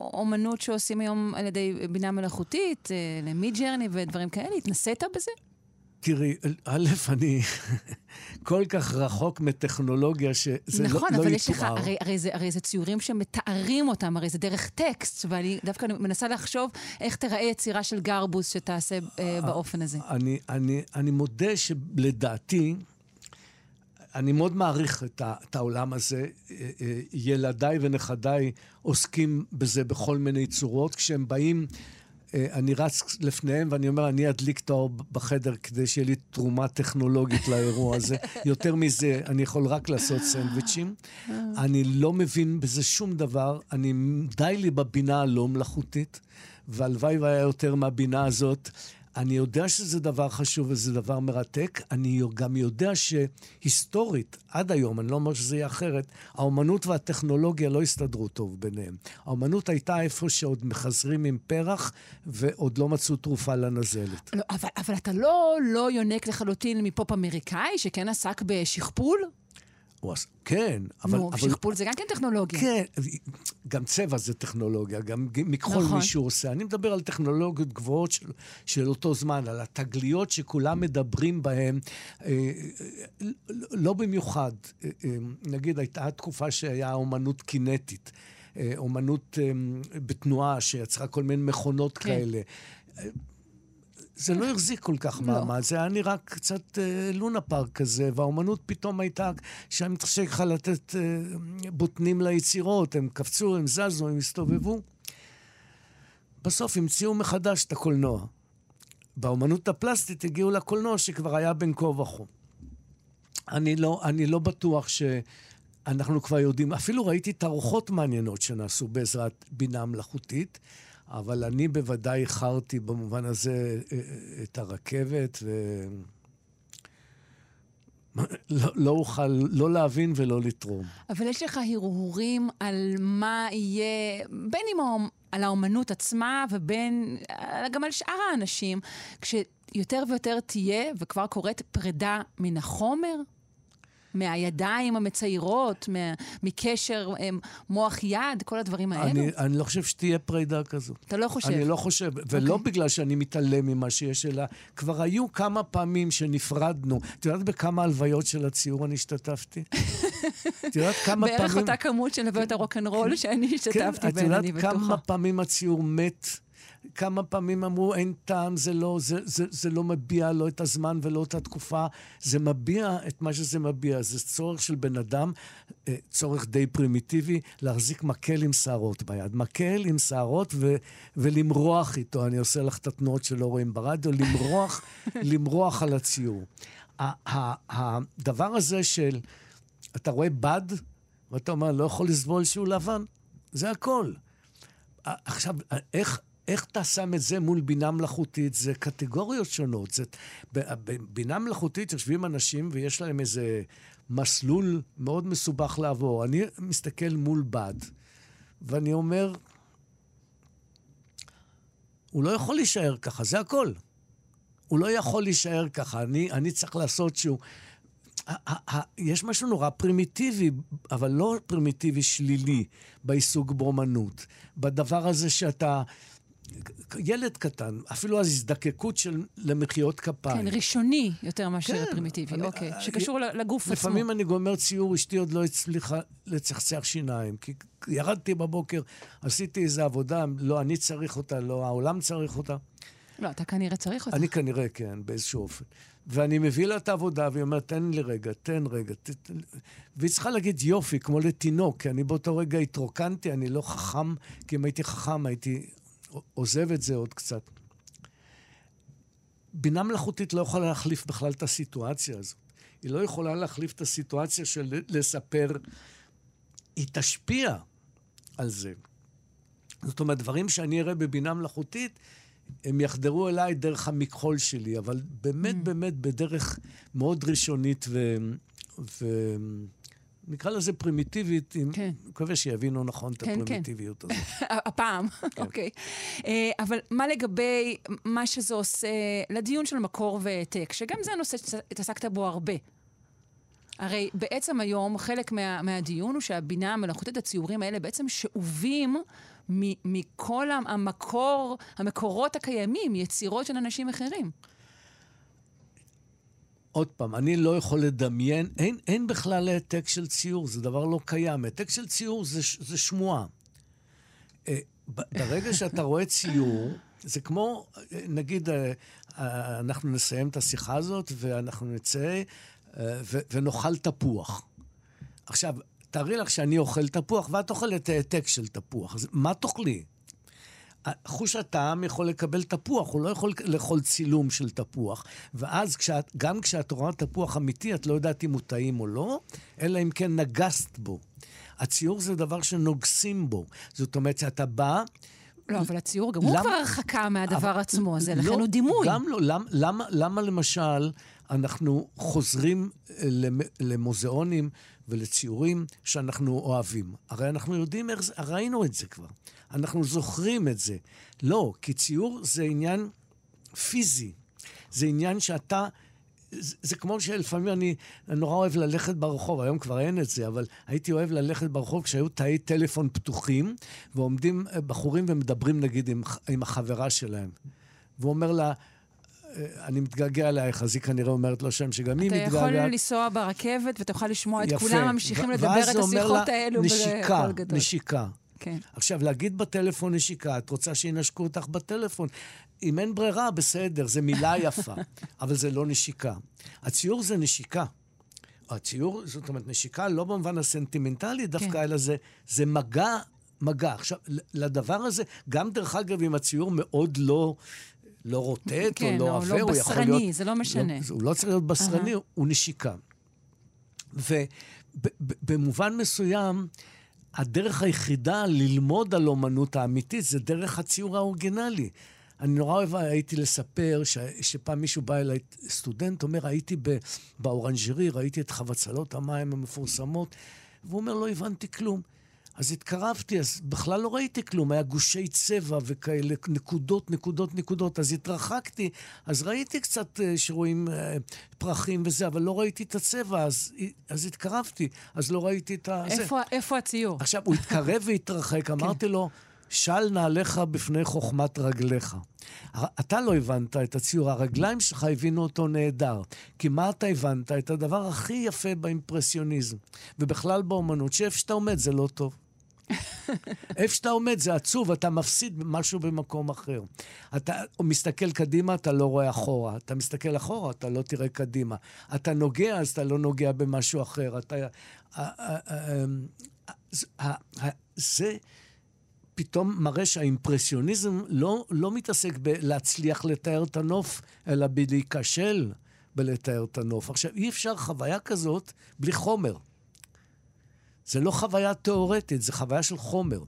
לאומנות שעושים היום על ידי בינה מלאכותית, uh, למיד ג'רני ודברים כאלה? התנסית בזה? תראי, א', אני כל כך רחוק מטכנולוגיה שזה נכון, לא, לא יתואר. נכון, אבל יש לך, הרי, הרי, זה, הרי זה ציורים שמתארים אותם, הרי זה דרך טקסט, ואני דווקא מנסה לחשוב איך תיראה יצירה של גרבוס שתעשה אה, באופן הזה. אני, אני, אני מודה שלדעתי, אני מאוד מעריך את, ה, את העולם הזה. אה, אה, ילדיי ונכדיי עוסקים בזה בכל מיני צורות. כשהם באים... אה, אני רץ לפניהם ואני אומר, אני אדליק את האור בחדר כדי שיהיה לי תרומה טכנולוגית לאירוע הזה. יותר מזה, אני יכול רק לעשות סנדוויצ'ים. אני לא מבין בזה שום דבר. אני, די לי בבינה הלא מלאכותית, והלוואי והיה יותר מהבינה הזאת. אני יודע שזה דבר חשוב וזה דבר מרתק. אני גם יודע שהיסטורית, עד היום, אני לא אומר שזה יהיה אחרת, האומנות והטכנולוגיה לא הסתדרו טוב ביניהם. האומנות הייתה איפה שעוד מחזרים עם פרח ועוד לא מצאו תרופה לנזלת. לא, אבל, אבל אתה לא, לא יונק לחלוטין מפופ אמריקאי שכן עסק בשכפול? הוא עש... כן, אבל... נו, אבל... שכפול זה גם כן טכנולוגיה. כן, גם צבע זה טכנולוגיה, גם מכחול נכון. מישהו עושה. אני מדבר על טכנולוגיות גבוהות של, של אותו זמן, על התגליות שכולם מדברים בהן, אה, אה, לא במיוחד. אה, אה, נגיד, הייתה תקופה שהיה אומנות קינטית. אה, אומנות אה, בתנועה שיצרה כל מיני מכונות כן. כאלה. זה לא החזיק כל כך לא. מעמד, זה היה נראה קצת אה, לונה פארק כזה, והאומנות פתאום הייתה, שהיה מתחשק לך לתת אה, בוטנים ליצירות, הם קפצו, הם זזו, הם הסתובבו. בסוף המציאו מחדש את הקולנוע. באומנות הפלסטית הגיעו לקולנוע שכבר היה בין כה וכה. אני לא, אני לא בטוח שאנחנו כבר יודעים, אפילו ראיתי תערוכות מעניינות שנעשו בעזרת בינה מלאכותית. אבל אני בוודאי איחרתי במובן הזה אה, אה, את הרכבת, ו... לא, לא אוכל לא להבין ולא לתרום. אבל יש לך הרהורים על מה יהיה, בין אם על האומנות עצמה ובין גם על שאר האנשים, כשיותר ויותר תהיה, וכבר קורית, פרידה מן החומר? מהידיים המציירות, מה, מקשר מוח יד, כל הדברים האלו? אני, אני לא חושב שתהיה פרידה כזו. אתה לא חושב? אני לא חושב, ולא okay. בגלל שאני מתעלם ממה שיש, אלא כבר היו כמה פעמים שנפרדנו. את יודעת בכמה הלוויות של הציור אני השתתפתי? את יודעת כמה פעמים... בערך אותה כמות של הלוויות הרוקנרול שאני השתתפתי בהן, אני בטוחה. את יודעת כמה פעמים הציור מת? כמה פעמים אמרו, אין טעם, זה לא, זה, זה, זה לא מביע לא את הזמן ולא את התקופה, זה מביע את מה שזה מביע. זה צורך של בן אדם, אה, צורך די פרימיטיבי, להחזיק מקל עם שערות ביד. מקל עם שערות ו, ולמרוח איתו. אני עושה לך את התנועות שלא רואים ברדיו, למרוח, למרוח על הציור. הדבר הזה של, אתה רואה בד, ואתה אומר, לא יכול לסבול שהוא לבן, זה הכל. עכשיו, איך, איך אתה שם את זה מול בינה מלאכותית? זה קטגוריות שונות. זה, בבינה מלאכותית יושבים אנשים ויש להם איזה מסלול מאוד מסובך לעבור. אני מסתכל מול בד, ואני אומר, הוא לא יכול להישאר ככה, זה הכל. הוא לא יכול להישאר ככה. אני, אני צריך לעשות שהוא... יש משהו נורא פרימיטיבי, אבל לא פרימיטיבי שלילי בעיסוק באומנות. בדבר הזה שאתה ילד קטן, אפילו הזדקקות של למחיאות כפיים. כן, ראשוני יותר מאשר כן, פרימיטיבי, אני, אוקיי. שקשור אני, לגוף לפעמים עצמו. לפעמים אני גומר ציור, אשתי עוד לא הצליחה לצחצח שיניים, כי ירדתי בבוקר, עשיתי איזו עבודה, לא אני צריך אותה, לא העולם צריך אותה. לא, אתה כנראה צריך אותה. אני כנראה, כן, באיזשהו אופן. ואני מביא לה את העבודה, והיא אומרת, תן לי רגע, תן רגע. ת... והיא צריכה להגיד יופי, כמו לתינוק, כי אני באותו רגע התרוקנתי, אני לא חכם, כי אם הייתי חכם הייתי עוזב את זה עוד קצת. בינה מלאכותית לא יכולה להחליף בכלל את הסיטואציה הזאת. היא לא יכולה להחליף את הסיטואציה של לספר, היא תשפיע על זה. זאת אומרת, דברים שאני אראה בבינה מלאכותית, הם יחדרו אליי דרך המכחול שלי, אבל באמת, mm. באמת בדרך מאוד ראשונית ו... ו... נקרא לזה פרימיטיבית, אני כן. מקווה שיבינו נכון את כן, כן. הפרימיטיביות כן. הזאת. הפעם, כן. אוקיי. אה, אבל מה לגבי מה שזה עושה לדיון של מקור והעתק, שגם זה הנושא שהתעסקת בו הרבה. הרי בעצם היום חלק מה, מהדיון הוא שהבינה המלאכותית, הציורים האלה בעצם שאובים מכל המקור, המקורות הקיימים, יצירות של אנשים אחרים. עוד פעם, אני לא יכול לדמיין, אין, אין בכלל העתק של ציור, זה דבר לא קיים. העתק של ציור זה, זה שמועה. אה, ברגע שאתה רואה ציור, זה כמו, נגיד, אה, אה, אנחנו נסיים את השיחה הזאת ואנחנו נצא ונאכל תפוח. עכשיו, תארי לך שאני אוכל תפוח ואת אוכלת העתק של תפוח. מה תאכלי? חוש הטעם יכול לקבל תפוח, הוא לא יכול לאכול צילום של תפוח. ואז כשאת, גם כשאת רואה תפוח אמיתי, את לא יודעת אם הוא טעים או לא, אלא אם כן נגסת בו. הציור זה דבר שנוגסים בו. זאת אומרת שאתה בא... לא, אבל הציור גם הוא כבר הרחקה מהדבר אבל, עצמו, זה לא, לכן הוא דימוי. גם לא, למה, למה, למה למשל אנחנו חוזרים אה, למוזיאונים ולציורים שאנחנו אוהבים? הרי אנחנו יודעים איך זה, ראינו את זה כבר. אנחנו זוכרים את זה. לא, כי ציור זה עניין פיזי. זה עניין שאתה... זה, זה כמו שלפעמים אני נורא אוהב ללכת ברחוב, היום כבר אין את זה, אבל הייתי אוהב ללכת ברחוב כשהיו תאי טלפון פתוחים, ועומדים אה, בחורים ומדברים נגיד עם, עם החברה שלהם. והוא אומר לה, אה, אני מתגעגע אלייך, אז היא כנראה אומרת לו שם שגם היא מתגעגעת. אתה יכול לנסוע ברכבת ותוכל לשמוע את כולם ממשיכים לדבר את השיחות האלו נשיקה, נשיקה. כן. עכשיו, להגיד בטלפון נשיקה, את רוצה שינשקו אותך בטלפון. אם אין ברירה, בסדר, זו מילה יפה, אבל זה לא נשיקה. הציור זה נשיקה. הציור, זאת אומרת, נשיקה לא במובן הסנטימנטלי דווקא, כן. אלא זה, זה מגע, מגע. עכשיו, לדבר הזה, גם דרך אגב, אם הציור מאוד לא... לא רוטט כן, או לא עבה, לא הוא בשרני, יכול להיות... כן, לא בשרני, זה לא משנה. לא, הוא לא צריך להיות בשרני, uh-huh. הוא נשיקה. ובמובן מסוים, הדרך היחידה ללמוד על אומנות האמיתית זה דרך הציור האורגינלי. אני נורא אוהב, הייתי לספר ש, שפעם מישהו בא אליי, סטודנט, אומר, הייתי באורנג'רי, ראיתי את חבצלות המים המפורסמות, והוא אומר, לא הבנתי כלום. אז התקרבתי, אז בכלל לא ראיתי כלום, היה גושי צבע וכאלה, נקודות, נקודות, נקודות. אז התרחקתי, אז ראיתי קצת אה, שרואים אה, פרחים וזה, אבל לא ראיתי את הצבע, אז, אז התקרבתי, אז לא ראיתי את ה... איפה, איפה הציור? עכשיו, הוא התקרב והתרחק, כן. אמרתי לו, של נעליך בפני חוכמת רגליך. אתה לא הבנת את הציור, הרגליים שלך הבינו אותו נהדר. כי מה אתה הבנת? את הדבר הכי יפה באימפרסיוניזם, ובכלל באומנות, שאיפה שאתה עומד זה לא טוב. איפה שאתה עומד זה עצוב, אתה מפסיד משהו במקום אחר. אתה מסתכל קדימה, אתה לא רואה אחורה. אתה מסתכל אחורה, אתה לא תראה קדימה. אתה נוגע, אז אתה לא נוגע במשהו אחר. אתה... זה פתאום מראה שהאימפרסיוניזם לא, לא מתעסק בלהצליח לתאר את הנוף, אלא בלהיכשל בלתאר את הנוף. עכשיו, אי אפשר חוויה כזאת בלי חומר. זה לא חוויה תיאורטית, זה חוויה של חומר.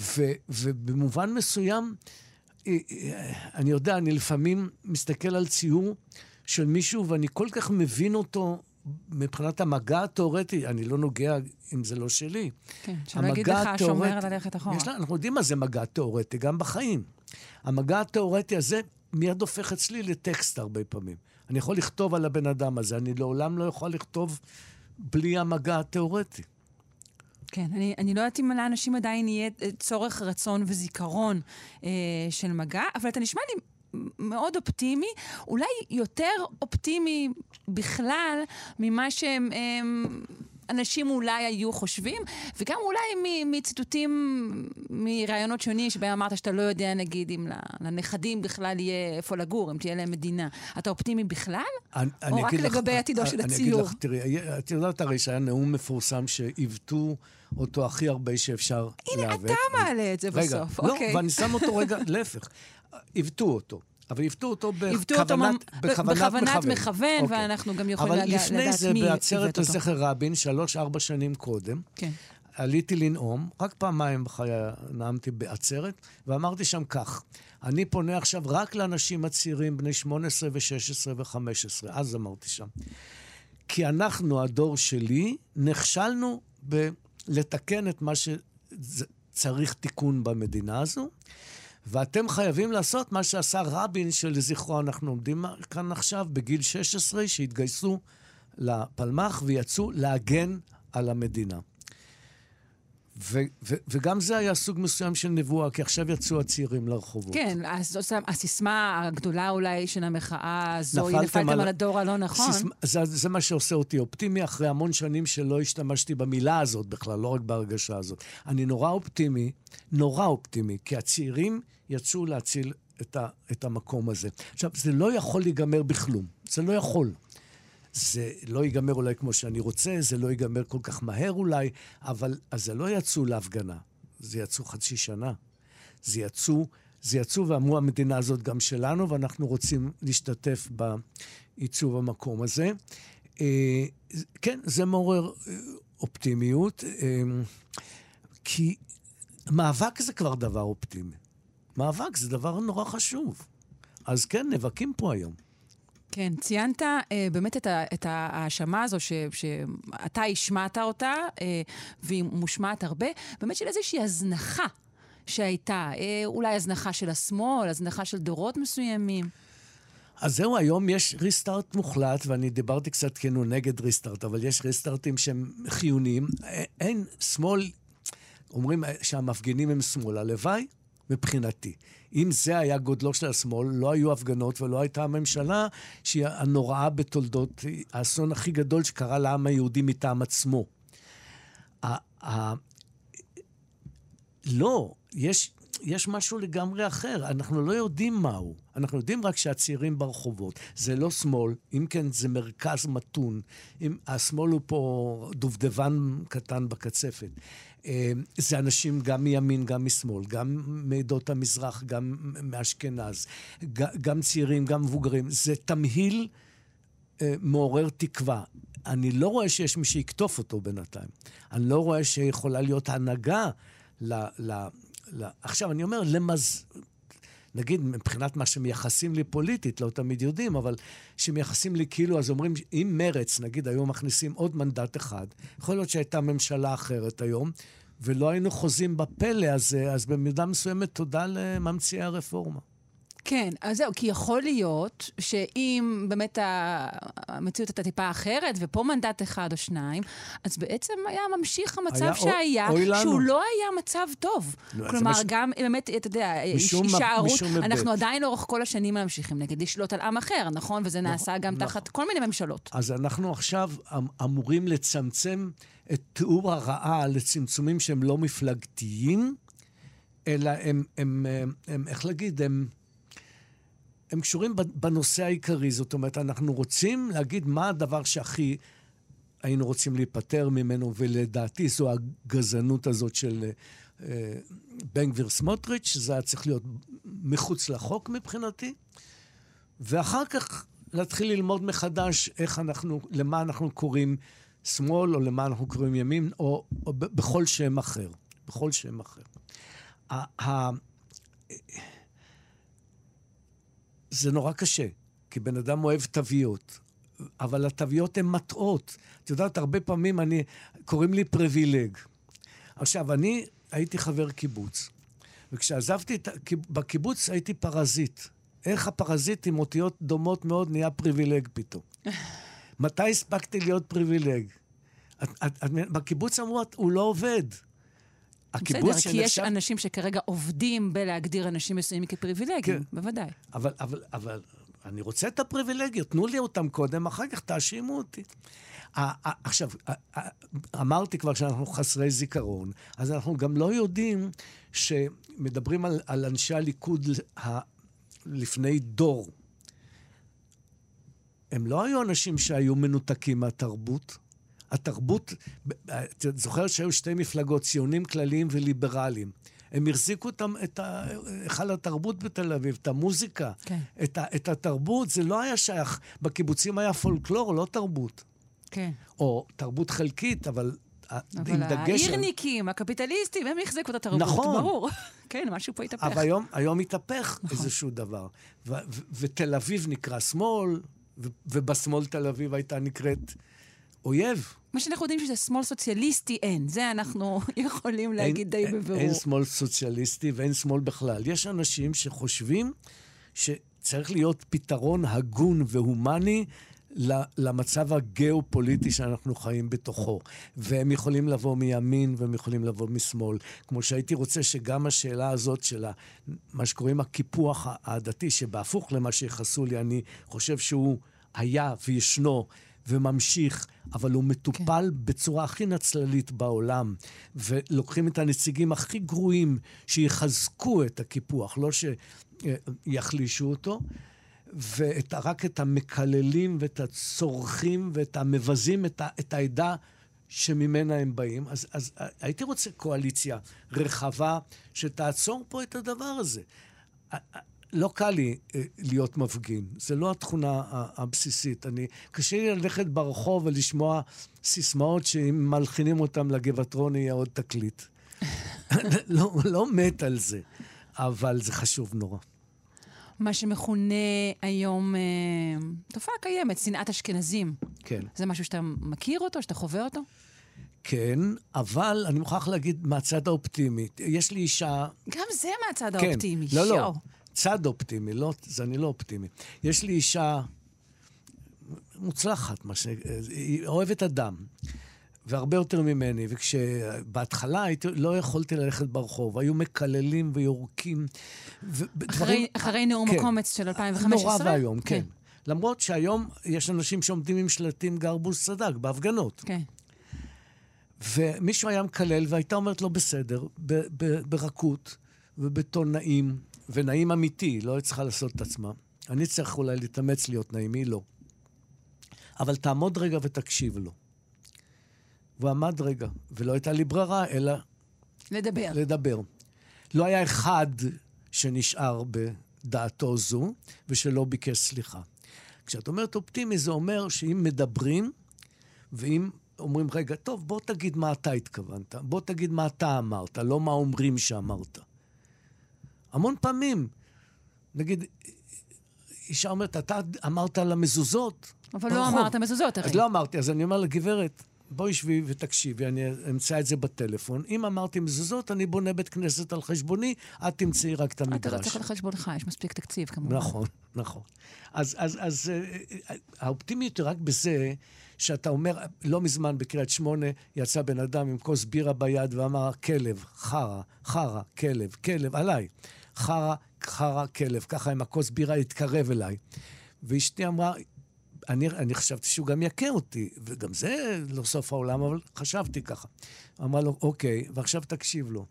ו, ובמובן מסוים, אה, אה, אני יודע, אני לפעמים מסתכל על ציור של מישהו ואני כל כך מבין אותו מבחינת המגע התיאורטי, אני לא נוגע אם זה לא שלי. כן, שלא יגיד לך השומר ללכת אחורה. יש לה, אנחנו יודעים מה זה מגע תיאורטי, גם בחיים. המגע התיאורטי הזה מיד הופך אצלי לטקסט הרבה פעמים. אני יכול לכתוב על הבן אדם הזה, אני לעולם לא יכול לכתוב בלי המגע התיאורטי. כן, אני, אני לא יודעת אם לאנשים עדיין יהיה אה, צורך, רצון וזיכרון אה, של מגע, אבל אתה נשמע לי מאוד אופטימי, אולי יותר אופטימי בכלל ממה שהם... הם, אנשים אולי היו חושבים, וגם אולי מציטוטים מראיונות שונים שבהם אמרת שאתה לא יודע, נגיד, אם לנכדים בכלל יהיה איפה לגור, אם תהיה להם מדינה. אתה אופטימי בכלל? אני, או אני רק לגבי לך, עתידו אני, של הציור? אני אגיד לך, תראי, את יודעת הרי שהיה נאום מפורסם שעיוותו אותו הכי הרבה שאפשר להיאבק. הנה, אתה מעלה את זה רגע, בסוף, לא, אוקיי. ואני שם אותו רגע, להפך. עיוותו אותו. אבל עיוותו אותו בכוונת, בכוונת, בכוונת מכוון. מכוון, אוקיי. ואנחנו גם יכולים לדעת מי עיוות אותו. אבל לפני זה, בעצרת לזכר רבין, שלוש-ארבע שנים קודם, כן. עליתי לנאום, רק פעמיים בחיי נאמתי בעצרת, ואמרתי שם כך, אני פונה עכשיו רק לאנשים הצעירים, בני 18 ו-16 ו-15, אז אמרתי שם. כי אנחנו, הדור שלי, נכשלנו בלתקן את מה שצריך תיקון במדינה הזו. ואתם חייבים לעשות מה שעשה רבין, שלזכרו אנחנו עומדים כאן עכשיו, בגיל 16, שהתגייסו לפלמ"ח ויצאו להגן על המדינה. ו- ו- וגם זה היה סוג מסוים של נבואה, כי עכשיו יצאו הצעירים לרחובות. כן, אז הסיסמה הגדולה אולי של המחאה הזו, נפלתם על... על הדור הלא נכון. סיסמה, זה, זה מה שעושה אותי אופטימי, אחרי המון שנים שלא השתמשתי במילה הזאת בכלל, לא רק בהרגשה הזאת. אני נורא אופטימי, נורא אופטימי, כי הצעירים יצאו להציל את, ה- את המקום הזה. עכשיו, זה לא יכול להיגמר בכלום. זה לא יכול. זה לא ייגמר אולי כמו שאני רוצה, זה לא ייגמר כל כך מהר אולי, אבל אז זה לא יצאו להפגנה, זה יצאו חצי שנה. זה יצאו, זה יצאו ואמרו, המדינה הזאת גם שלנו, ואנחנו רוצים להשתתף בעיצוב המקום הזה. אה, כן, זה מעורר אה, אופטימיות, אה, כי מאבק זה כבר דבר אופטימי. מאבק זה דבר נורא חשוב. אז כן, נאבקים פה היום. כן, ציינת אה, באמת את, ה, את ההאשמה הזו ש, שאתה השמעת אותה, אה, והיא מושמעת הרבה, באמת של איזושהי הזנחה שהייתה, אה, אולי הזנחה של השמאל, הזנחה של דורות מסוימים. אז זהו, היום יש ריסטארט מוחלט, ואני דיברתי קצת כאילו נגד ריסטארט, אבל יש ריסטארטים שהם חיוניים. אין שמאל, אומרים שהמפגינים הם שמאל, הלוואי מבחינתי. אם זה היה גודלו של השמאל, לא היו הפגנות ולא הייתה הממשלה שהיא הנוראה בתולדות, האסון הכי גדול שקרה לעם היהודי מטעם עצמו. לא, יש, יש משהו לגמרי אחר, אנחנו לא יודעים מהו. אנחנו יודעים רק שהצעירים ברחובות. זה לא שמאל, אם כן זה מרכז מתון. אם השמאל הוא פה דובדבן קטן בקצפת. אה, זה אנשים גם מימין, גם משמאל, גם מעדות המזרח, גם מאשכנז, גם צעירים, גם מבוגרים. זה תמהיל אה, מעורר תקווה. אני לא רואה שיש מי שיקטוף אותו בינתיים. אני לא רואה שיכולה להיות הנהגה ל... ל, ל עכשיו, אני אומר, למז... נגיד, מבחינת מה שמייחסים לי פוליטית, לא תמיד יודעים, אבל שמייחסים לי כאילו, אז אומרים, אם מרץ, נגיד, היו מכניסים עוד מנדט אחד, יכול להיות שהייתה ממשלה אחרת היום, ולא היינו חוזים בפלא הזה, אז במידה מסוימת תודה לממציאי הרפורמה. כן, אז זהו, כי יכול להיות שאם באמת המציאות הייתה טיפה אחרת, ופה מנדט אחד או שניים, אז בעצם היה ממשיך המצב היה, שהיה, אוי, אוי שהוא לא היה מצב טוב. לא, כלומר, מש... גם באמת, אתה יודע, הישארות, אנחנו עדיין לאורך כל השנים ממשיכים נגד לשלוט על עם אחר, נכון? וזה נכון, נעשה גם נכון. תחת כל מיני ממשלות. אז אנחנו עכשיו אמ- אמורים לצמצם את תיאור הרעה לצמצומים שהם לא מפלגתיים, אלא הם, הם, הם, הם איך להגיד, הם... הם קשורים בנושא העיקרי. זאת אומרת, אנחנו רוצים להגיד מה הדבר שהכי היינו רוצים להיפטר ממנו, ולדעתי זו הגזענות הזאת של אה, בן גביר סמוטריץ', שזה היה צריך להיות מחוץ לחוק מבחינתי, ואחר כך להתחיל ללמוד מחדש איך אנחנו, למה אנחנו קוראים שמאל, או למה אנחנו קוראים ימין, או, או בכל שם אחר. בכל שם אחר. זה נורא קשה, כי בן אדם אוהב תוויות, אבל התוויות הן מטעות. את יודעת, הרבה פעמים אני, קוראים לי פריבילג. עכשיו, אני הייתי חבר קיבוץ, וכשעזבתי את, בקיבוץ הייתי פרזיט. איך הפרזיט עם אותיות דומות מאוד נהיה פריבילג פתאום? מתי הספקתי להיות פריבילג? את, את, את, בקיבוץ אמרו, הוא לא עובד. בסדר, כי יש אנשים שכרגע עובדים בלהגדיר אנשים מסוימים כפריבילגיים, כן. בוודאי. אבל, אבל, אבל אני רוצה את הפריבילגיות, תנו לי אותם קודם, אחר כך תאשימו אותי. עכשיו, אמרתי כבר שאנחנו חסרי זיכרון, אז אנחנו גם לא יודעים שמדברים על, על אנשי הליכוד ה, לפני דור. הם לא היו אנשים שהיו מנותקים מהתרבות. התרבות, את זוכרת שהיו שתי מפלגות, ציונים כלליים וליברליים. הם החזיקו את, את היכל התרבות בתל אביב, את המוזיקה, כן. את, את התרבות, זה לא היה שייך. בקיבוצים היה פולקלור, לא תרבות. כן. או תרבות חלקית, אבל אבל עם דגש... אבל האירניקים, הקפיטליסטים, הם החזיקו את התרבות, נכון. ברור. כן, משהו פה התהפך. אבל היום, היום התהפך נכון. איזשהו דבר. ותל אביב נקרא שמאל, ובשמאל תל אביב הייתה נקראת אויב. מה שאנחנו יודעים שזה שמאל סוציאליסטי אין, זה אנחנו יכולים להגיד די בבירור. אין שמאל סוציאליסטי ואין שמאל בכלל. יש אנשים שחושבים שצריך להיות פתרון הגון והומני למצב הגיאופוליטי שאנחנו חיים בתוכו. והם יכולים לבוא מימין והם יכולים לבוא משמאל. כמו שהייתי רוצה שגם השאלה הזאת של מה שקוראים הקיפוח העדתי, שבהפוך למה שיחסו לי, אני חושב שהוא היה וישנו. וממשיך, אבל הוא מטופל כן. בצורה הכי נצללית בעולם, ולוקחים את הנציגים הכי גרועים שיחזקו את הקיפוח, לא שיחלישו אותו, ורק את המקללים ואת הצורכים ואת המבזים את, ה, את העדה שממנה הם באים. אז, אז הייתי רוצה קואליציה רחבה שתעצור פה את הדבר הזה. לא קל לי אה, להיות מפגין, זה לא התכונה הבסיסית. אני, קשה לי ללכת ברחוב ולשמוע סיסמאות שאם מלחינים אותם לגבעטרון יהיה עוד תקליט. לא, לא מת על זה, אבל זה חשוב נורא. מה שמכונה היום אה, תופעה קיימת, שנאת אשכנזים. כן. זה משהו שאתה מכיר אותו, שאתה חווה אותו? כן, אבל אני מוכרח להגיד מהצד האופטימי. יש לי אישה... גם זה מהצד כן, האופטימי, לא, לא. צד אופטימי, לא, זה אני לא אופטימי. יש לי אישה מוצלחת, מה ש... היא אוהבת אדם, והרבה יותר ממני, וכשבהתחלה הייתי, לא יכולתי ללכת ברחוב, היו מקללים ויורקים. אחרי, אחרי נאום כן, הקומץ של 2015? נורא ואיום, כן. כן. למרות שהיום יש אנשים שעומדים עם שלטים גרבוז צדק, בהפגנות. כן. ומישהו היה מקלל, והייתה אומרת לו בסדר, ברכות ובטון נעים. ונעים אמיתי, לא צריכה לעשות את עצמה. אני צריך אולי להתאמץ להיות נעים, היא לא. אבל תעמוד רגע ותקשיב לו. והוא עמד רגע, ולא הייתה לי ברירה, אלא... לדבר. לדבר. לא היה אחד שנשאר בדעתו זו, ושלא ביקש סליחה. כשאת אומרת אופטימי, זה אומר שאם מדברים, ואם אומרים, רגע, טוב, בוא תגיד מה אתה התכוונת, בוא תגיד מה אתה אמרת, לא מה אומרים שאמרת. המון פעמים. נגיד, אישה אומרת, אתה אמרת על המזוזות. אבל לא אמרת מזוזות, הרי. אז לא אמרתי, אז אני אומר לגברת, בואי שבי ותקשיבי, אני אמצא את זה בטלפון. אם אמרתי מזוזות, אני בונה בית כנסת על חשבוני, את תמצאי רק את המדרש. אתה לא צריך על חשבונך, יש מספיק תקציב כמובן. נכון, נכון. אז, אז, אז אה, אה, האופטימיות היא רק בזה שאתה אומר, לא מזמן בקריית שמונה יצא בן אדם עם כוס בירה ביד ואמר, כלב, חרא, חרא, כלב, כלב, עליי. חרא, חרא כלב. ככה עם הכוס בירה התקרב אליי. ואשתי אמרה, אני, אני חשבתי שהוא גם יכה אותי, וגם זה לא סוף העולם, אבל חשבתי ככה. אמרה לו, אוקיי, ועכשיו תקשיב לו.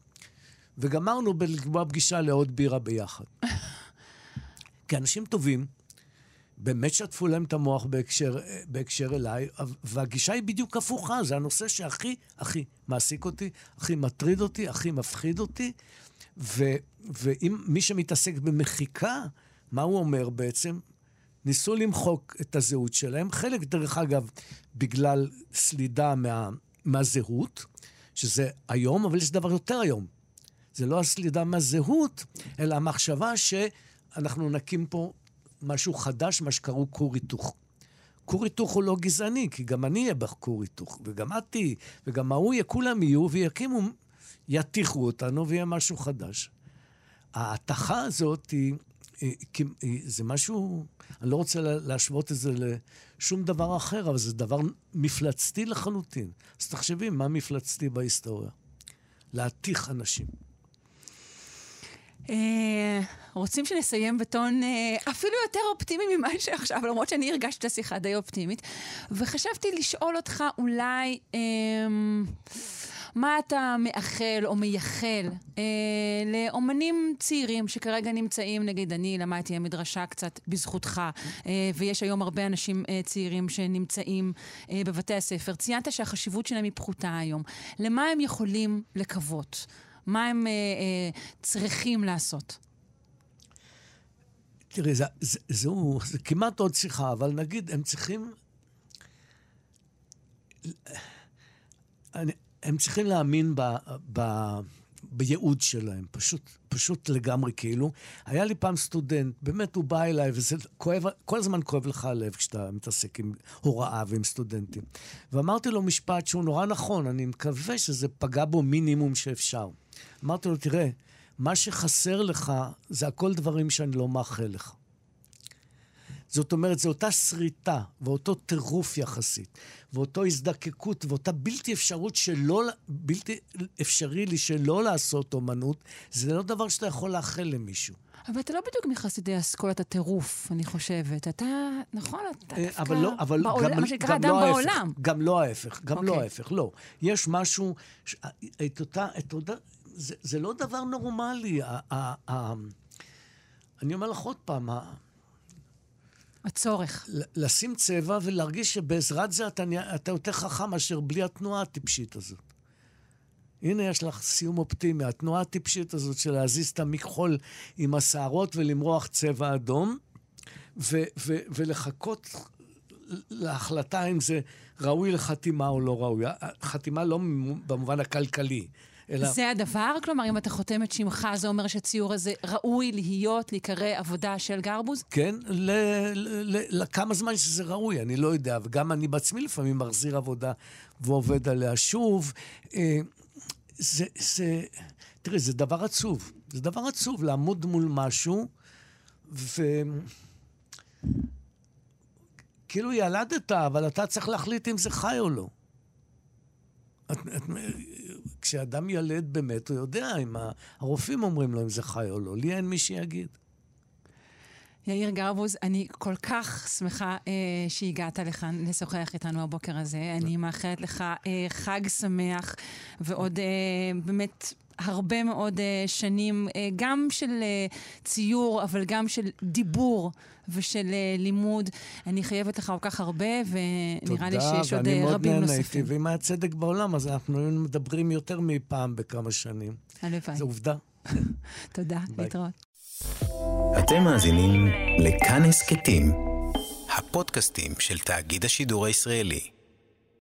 וגמרנו בלקבוע פגישה לעוד בירה ביחד. כי אנשים טובים, באמת שטפו להם את המוח בהקשר, בהקשר אליי, והגישה היא בדיוק הפוכה, זה הנושא שהכי, הכי מעסיק אותי, הכי מטריד אותי, הכי מפחיד אותי, ו, ואם מי שמתעסק במחיקה, מה הוא אומר בעצם? ניסו למחוק את הזהות שלהם. חלק, דרך אגב, בגלל סלידה מה, מהזהות, שזה היום, אבל יש דבר יותר היום. זה לא הסלידה מהזהות, אלא המחשבה שאנחנו נקים פה משהו חדש, מה שקראו כור היתוך. כור היתוך הוא לא גזעני, כי גם אני אהיה בכור היתוך, וגם את תהיי, וגם ההוא יהיה, כולם יהיו ויקימו יטיחו אותנו ויהיה משהו חדש. ההתכה הזאת היא, זה משהו, אני לא רוצה להשוות את זה לשום דבר אחר, אבל זה דבר מפלצתי לחלוטין. אז תחשבי, מה מפלצתי בהיסטוריה? להתיך אנשים. אה, רוצים שנסיים בטון אה, אפילו יותר אופטימי ממה שעכשיו, למרות שאני הרגשתי את השיחה די אופטימית. וחשבתי לשאול אותך אולי... מה אתה מאחל או מייחל אה, לאומנים צעירים שכרגע נמצאים, נגיד, אני למדתי המדרשה קצת בזכותך, אה, ויש היום הרבה אנשים אה, צעירים שנמצאים אה, בבתי הספר. ציינת שהחשיבות שלהם היא פחותה היום. למה הם יכולים לקוות? מה הם אה, אה, צריכים לעשות? תראי, זה, זה, זו, זה כמעט עוד שיחה, אבל נגיד, הם צריכים... אני, הם צריכים להאמין ב, ב, בייעוד שלהם, פשוט, פשוט לגמרי כאילו. היה לי פעם סטודנט, באמת הוא בא אליי, וזה כואב, כל הזמן כואב לך הלב כשאתה מתעסק עם הוראה ועם סטודנטים. ואמרתי לו משפט שהוא נורא נכון, אני מקווה שזה פגע בו מינימום שאפשר. אמרתי לו, תראה, מה שחסר לך זה הכל דברים שאני לא מאחל לך. זאת אומרת, זו אותה שריטה ואותו טירוף יחסית, ואותו הזדקקות ואותה בלתי אפשרות שלא, בלתי אפשרי לי שלא לעשות אומנות, זה לא דבר שאתה יכול לאחל למישהו. אבל אתה לא בדיוק מחסידי אסכולת הטירוף, אני חושבת. אתה, נכון, אתה דווקא אבל לא, אבל בעולם, גם, מה שנקרא אדם לא בעולם. גם לא ההפך, גם okay. לא אוקיי. ההפך, לא. יש משהו, ש... את אותה, את אותה, זה, זה לא דבר נורמלי. ה, ה, ה, אני אומר לך עוד פעם, הצורך. לשים צבע ולהרגיש שבעזרת זה אתה, אתה יותר חכם מאשר בלי התנועה הטיפשית הזאת. הנה יש לך סיום אופטימי. התנועה הטיפשית הזאת של להזיז את המכחול עם השערות ולמרוח צבע אדום, ו- ו- ולחכות להחלטה אם זה ראוי לחתימה או לא ראוי. חתימה לא במובן הכלכלי, אלא... זה הדבר? כלומר, אם אתה חותם את שמך, זה אומר שהציור הזה ראוי להיות, להיקרא עבודה של גרבוז? כן, לכמה זמן שזה ראוי, אני לא יודע. וגם אני בעצמי לפעמים מחזיר עבודה ועובד עליה שוב. אה, זה, זה, תראה, זה דבר עצוב. זה דבר עצוב לעמוד מול משהו, ו... כאילו ילדת, אבל אתה צריך להחליט אם זה חי או לא. את, את, כשאדם ילד באמת, הוא יודע אם הרופאים אומרים לו אם זה חי או לא. לי אין מי שיגיד. יאיר גרבוז, אני כל כך שמחה אה, שהגעת לכאן לשוחח איתנו הבוקר הזה. אני מאחלת לך אה, חג שמח ועוד אה, באמת הרבה מאוד אה, שנים, אה, גם של אה, ציור, אבל גם של דיבור ושל אה, לימוד. אני חייבת לך כל כך הרבה, ונראה לי שיש עוד רבים נוספים. תודה, ואני מאוד נהניתי, ואם היה צדק בעולם, אז אנחנו מדברים יותר מפעם בכמה שנים. הלוואי. זו עובדה. תודה, להתראות. אתם מאזינים לכאן הסכתים, הפודקאסטים של תאגיד השידור הישראלי.